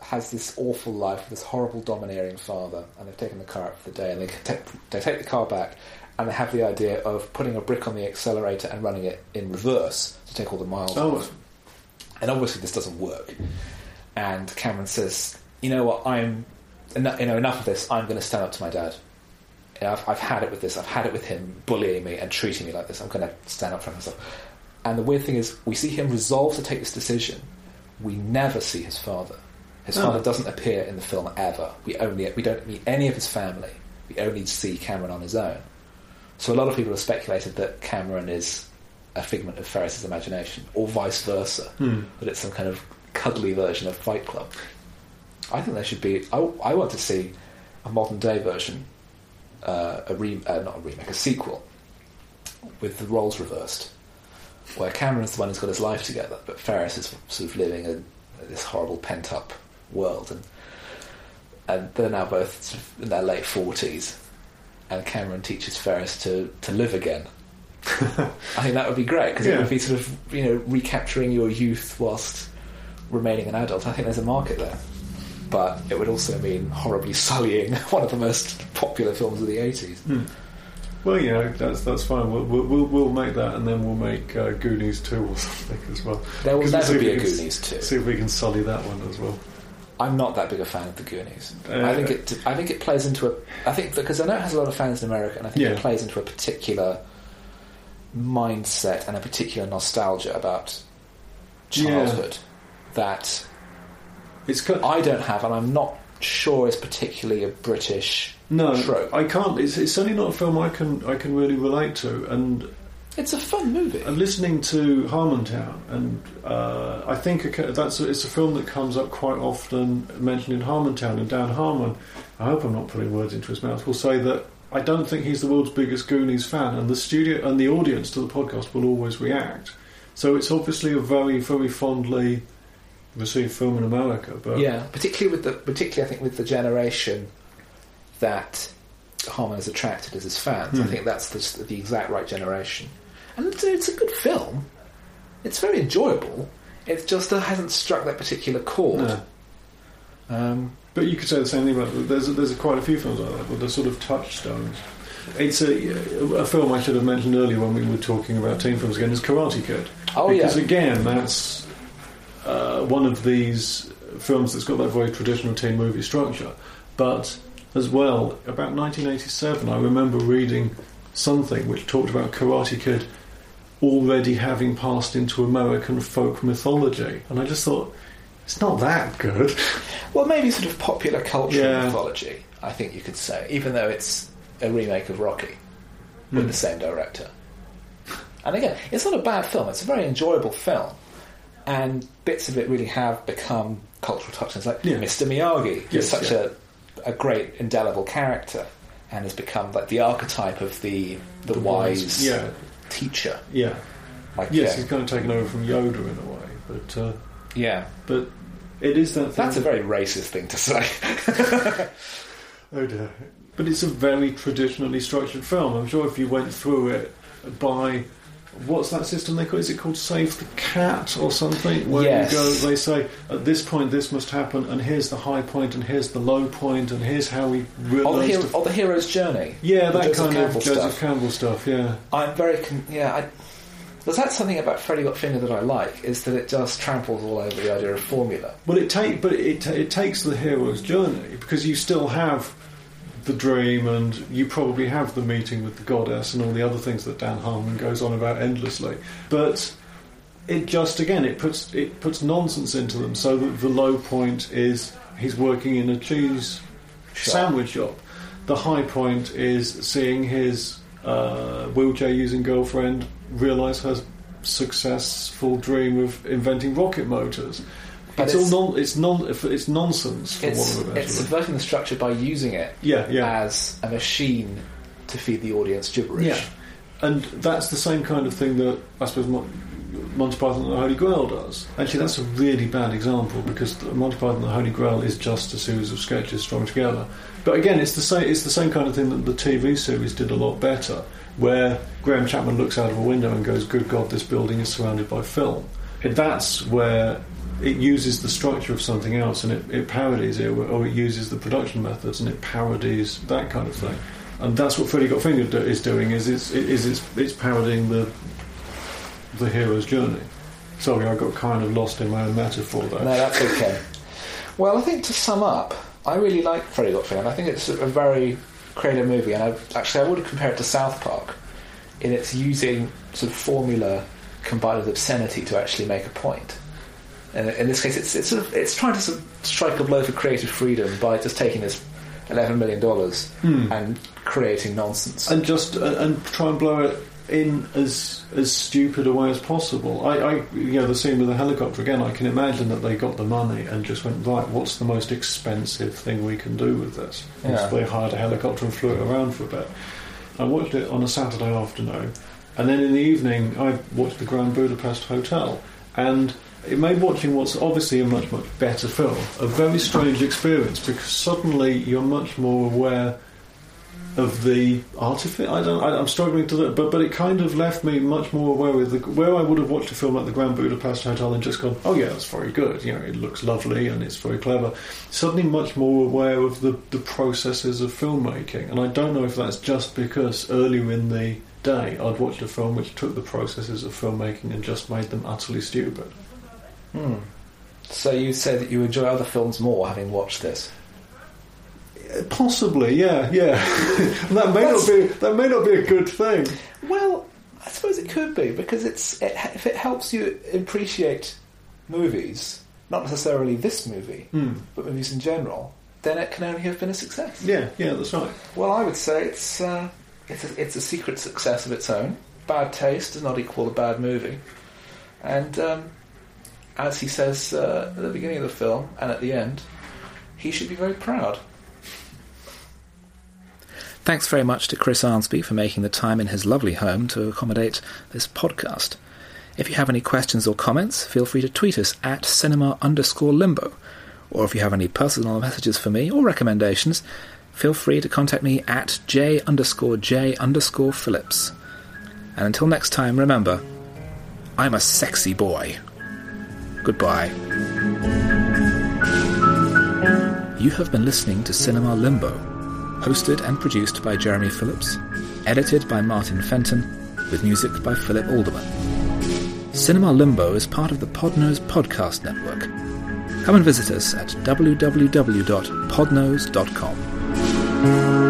has this awful life with this horrible domineering father, and they've taken the car out for the day, and they take, they take the car back, and they have the idea of putting a brick on the accelerator and running it in reverse to take all the miles Oh. off. And obviously, this doesn't work. And Cameron says, "You know what? I'm, eno- you know, enough of this. I'm going to stand up to my dad." You know, I've, I've had it with this. I've had it with him bullying me and treating me like this. I'm going to stand up for myself. And the weird thing is, we see him resolve to take this decision. We never see his father. His Oh. father doesn't appear in the film ever. We only we don't meet any of his family. We only see Cameron on his own. So a lot of people have speculated that Cameron is a figment of Ferris's imagination, or vice versa. Hmm. That it's some kind of cuddly version of Fight Club. I think there should be. I, I want to see a modern day version, uh, a re, uh, not a remake, a sequel with the roles reversed, where Cameron's the one who's got his life together, but Ferris is sort of living in this horrible pent up world, and and they're now both sort of in their late forties, and Cameron teaches Ferris to to live again. <laughs> I think that would be great because it would be sort of you know recapturing your youth whilst remaining an adult. I think there's a market there, but it would also mean horribly sullying <laughs> one of the most popular films of the eighties. Hmm. Well, you know, that's that's fine. We'll we'll, we'll, make that, and then we'll make uh, Goonies two or <laughs> something as well. There will we'll never be a can Goonies two. See if we can sully that one as well. I'm not that big a fan of the Goonies. Uh, I think it. I think it plays into a. I think because I know it has a lot of fans in America, and I think Yeah. it plays into a particular mindset and a particular nostalgia about Yeah. childhood that It's I don't have, and I'm not sure it's particularly a British. no, trope. I can't. It's, it's certainly not a film I can I can really relate to. And It's a fun movie. I'm listening to Harmontown, and uh, I think that's a, it's a film that comes up quite often mentioned in Harmontown. And Dan Harmon, I hope I'm not putting words into his mouth, will say that I don't think he's the world's biggest Goonies fan, and the studio and the audience to the podcast will always react. So it's obviously a very very fondly received film in America. But Yeah, particularly with the particularly I think with the generation that Harmon has attracted as his fans. I Hmm. think that's the, the exact right generation, and it's, it's a good film. It's very enjoyable. It just uh, hasn't struck that particular chord. No. Um, But you could say the same thing about there's there's quite a few films like that, but they're sort of touchstones. It's a, a film I should have mentioned earlier when we were talking about teen films again is Karate Kid. oh because yeah, again, that's uh, one of these films that's got that very traditional teen movie structure. But as well, about 1987, I remember reading something which talked about Karate Kid already having passed into American folk mythology, and I just thought it's not that good. <laughs> well maybe sort of popular culture Yeah. mythology. I think you could say, even though it's a remake of Rocky with Hmm. the same director. And again, it's not a bad film. It's a very enjoyable film. And bits of it really have become cultural touchstones. Like Yeah. Mr. Miyagi Yes, is such yeah. a, a great indelible character and has become like the archetype of the the, wise Yeah, teacher. yeah. Like Yes, he's kind of taken over from Yoda in a way, but uh, yeah, but it is that. Thing that's a very racist thing to say. <laughs> Oh dear. But it's a very traditionally structured film. I'm sure if you went through it by what's that system they call? Is it called Save the Cat or something? Where Yes. you go, they say at this point this must happen, and here's the high point, and here's the low point, and here's how we the realised. hero, or the hero's journey. yeah, that Joseph kind Campbell of Joseph stuff. Campbell stuff. Yeah, I'm very con- yeah. I, there's that something about Freddy Got Finger that I like is that it just tramples all over the idea of formula. Well, it take, but it it takes the hero's journey because you still have the dream, and you probably have the meeting with the goddess and all the other things that Dan Harmon goes on about endlessly. But it just again it puts it puts nonsense into them, so that the low point is he's working in a cheese Shop. sandwich shop. The high point is seeing his uh, wheelchair using girlfriend realise her successful dream of inventing rocket motors. But it's, it's- all non, it's non, it's nonsense for It's it's subverting the structure by using it Yeah, yeah, as a machine to feed the audience gibberish. yeah. And that's the same kind of thing that I suppose Mon- Monty Python and the Holy Grail does. Actually, that's a really bad example because the Monty Python and the Holy Grail is just a series of sketches strung together. But again, it's the same. It's the same kind of thing that the TV series did a lot better, where Graham Chapman looks out of a window and goes, "Good God, this building is surrounded by film." And that's where it uses the structure of something else and it, it parodies it, or it uses the production methods and it parodies that kind of thing. And that's what Freddy Got Fingered is doing. Is it's is it's, it's parodying the the hero's journey. Sorry, I got kind of lost in my own metaphor there. No, that's okay. well, I think to sum up, I really like Freddy Got Fingered. I think it's a very creative movie, and I actually I would compare it to South Park in its using sort of formula combined with obscenity to actually make a point. And in this case, it's it's sort of it's trying to sort of strike a blow for creative freedom by just taking this eleven million dollars Hmm. and creating nonsense. and just uh, and try and blow it in as as stupid a way as possible. I, I, you know, the scene with the helicopter again. I can imagine that they got the money and just went right. What's the most expensive thing we can do with this? Yeah. so they hired a helicopter and flew it around for a bit. I watched it on a Saturday afternoon, and then in the evening I watched the Grand Budapest Hotel, and it made watching what's obviously a much much better film a very strange experience because suddenly you're much more aware of the artifice. I don't. I, I'm struggling to, but but it kind of left me much more aware with the, where I would have watched a film like the Grand Budapest Hotel and just gone, oh yeah, that's very good. You know, it looks lovely and it's very clever. Suddenly, much more aware of the the processes of filmmaking, and I don't know if that's just because earlier in the day I'd watched a film which took the processes of filmmaking and just made them utterly stupid. Hmm. So you say that you enjoy other films more having watched this. Possibly, yeah, yeah. <laughs> that may not be that may not be a good thing. Well, I suppose it could be because it's it, if it helps you appreciate movies, not necessarily this movie, Hmm. but movies in general, then it can only have been a success. Yeah, yeah, that's right. Well, I would say it's uh, it's a, it's a secret success of its own. Bad taste does not equal a bad movie, and um, as he says uh, at the beginning of the film and at the end, he should be very proud. Thanks very much to Chris Arnsby for making the time in his lovely home to accommodate this podcast. If you have any questions or comments, feel free to tweet us at cinema underscore limbo. Or if you have any personal messages for me or recommendations, feel free to contact me at j underscore j underscore phillips. And until next time, remember, I'm a sexy boy. Goodbye. You have been listening to Cinema Limbo, hosted and produced by Jeremy Phillips, edited by Martin Fenton, with music by Philip Alderman. Cinema Limbo is part of the Podnose Podcast Network. Come and visit us at www.podnose.com.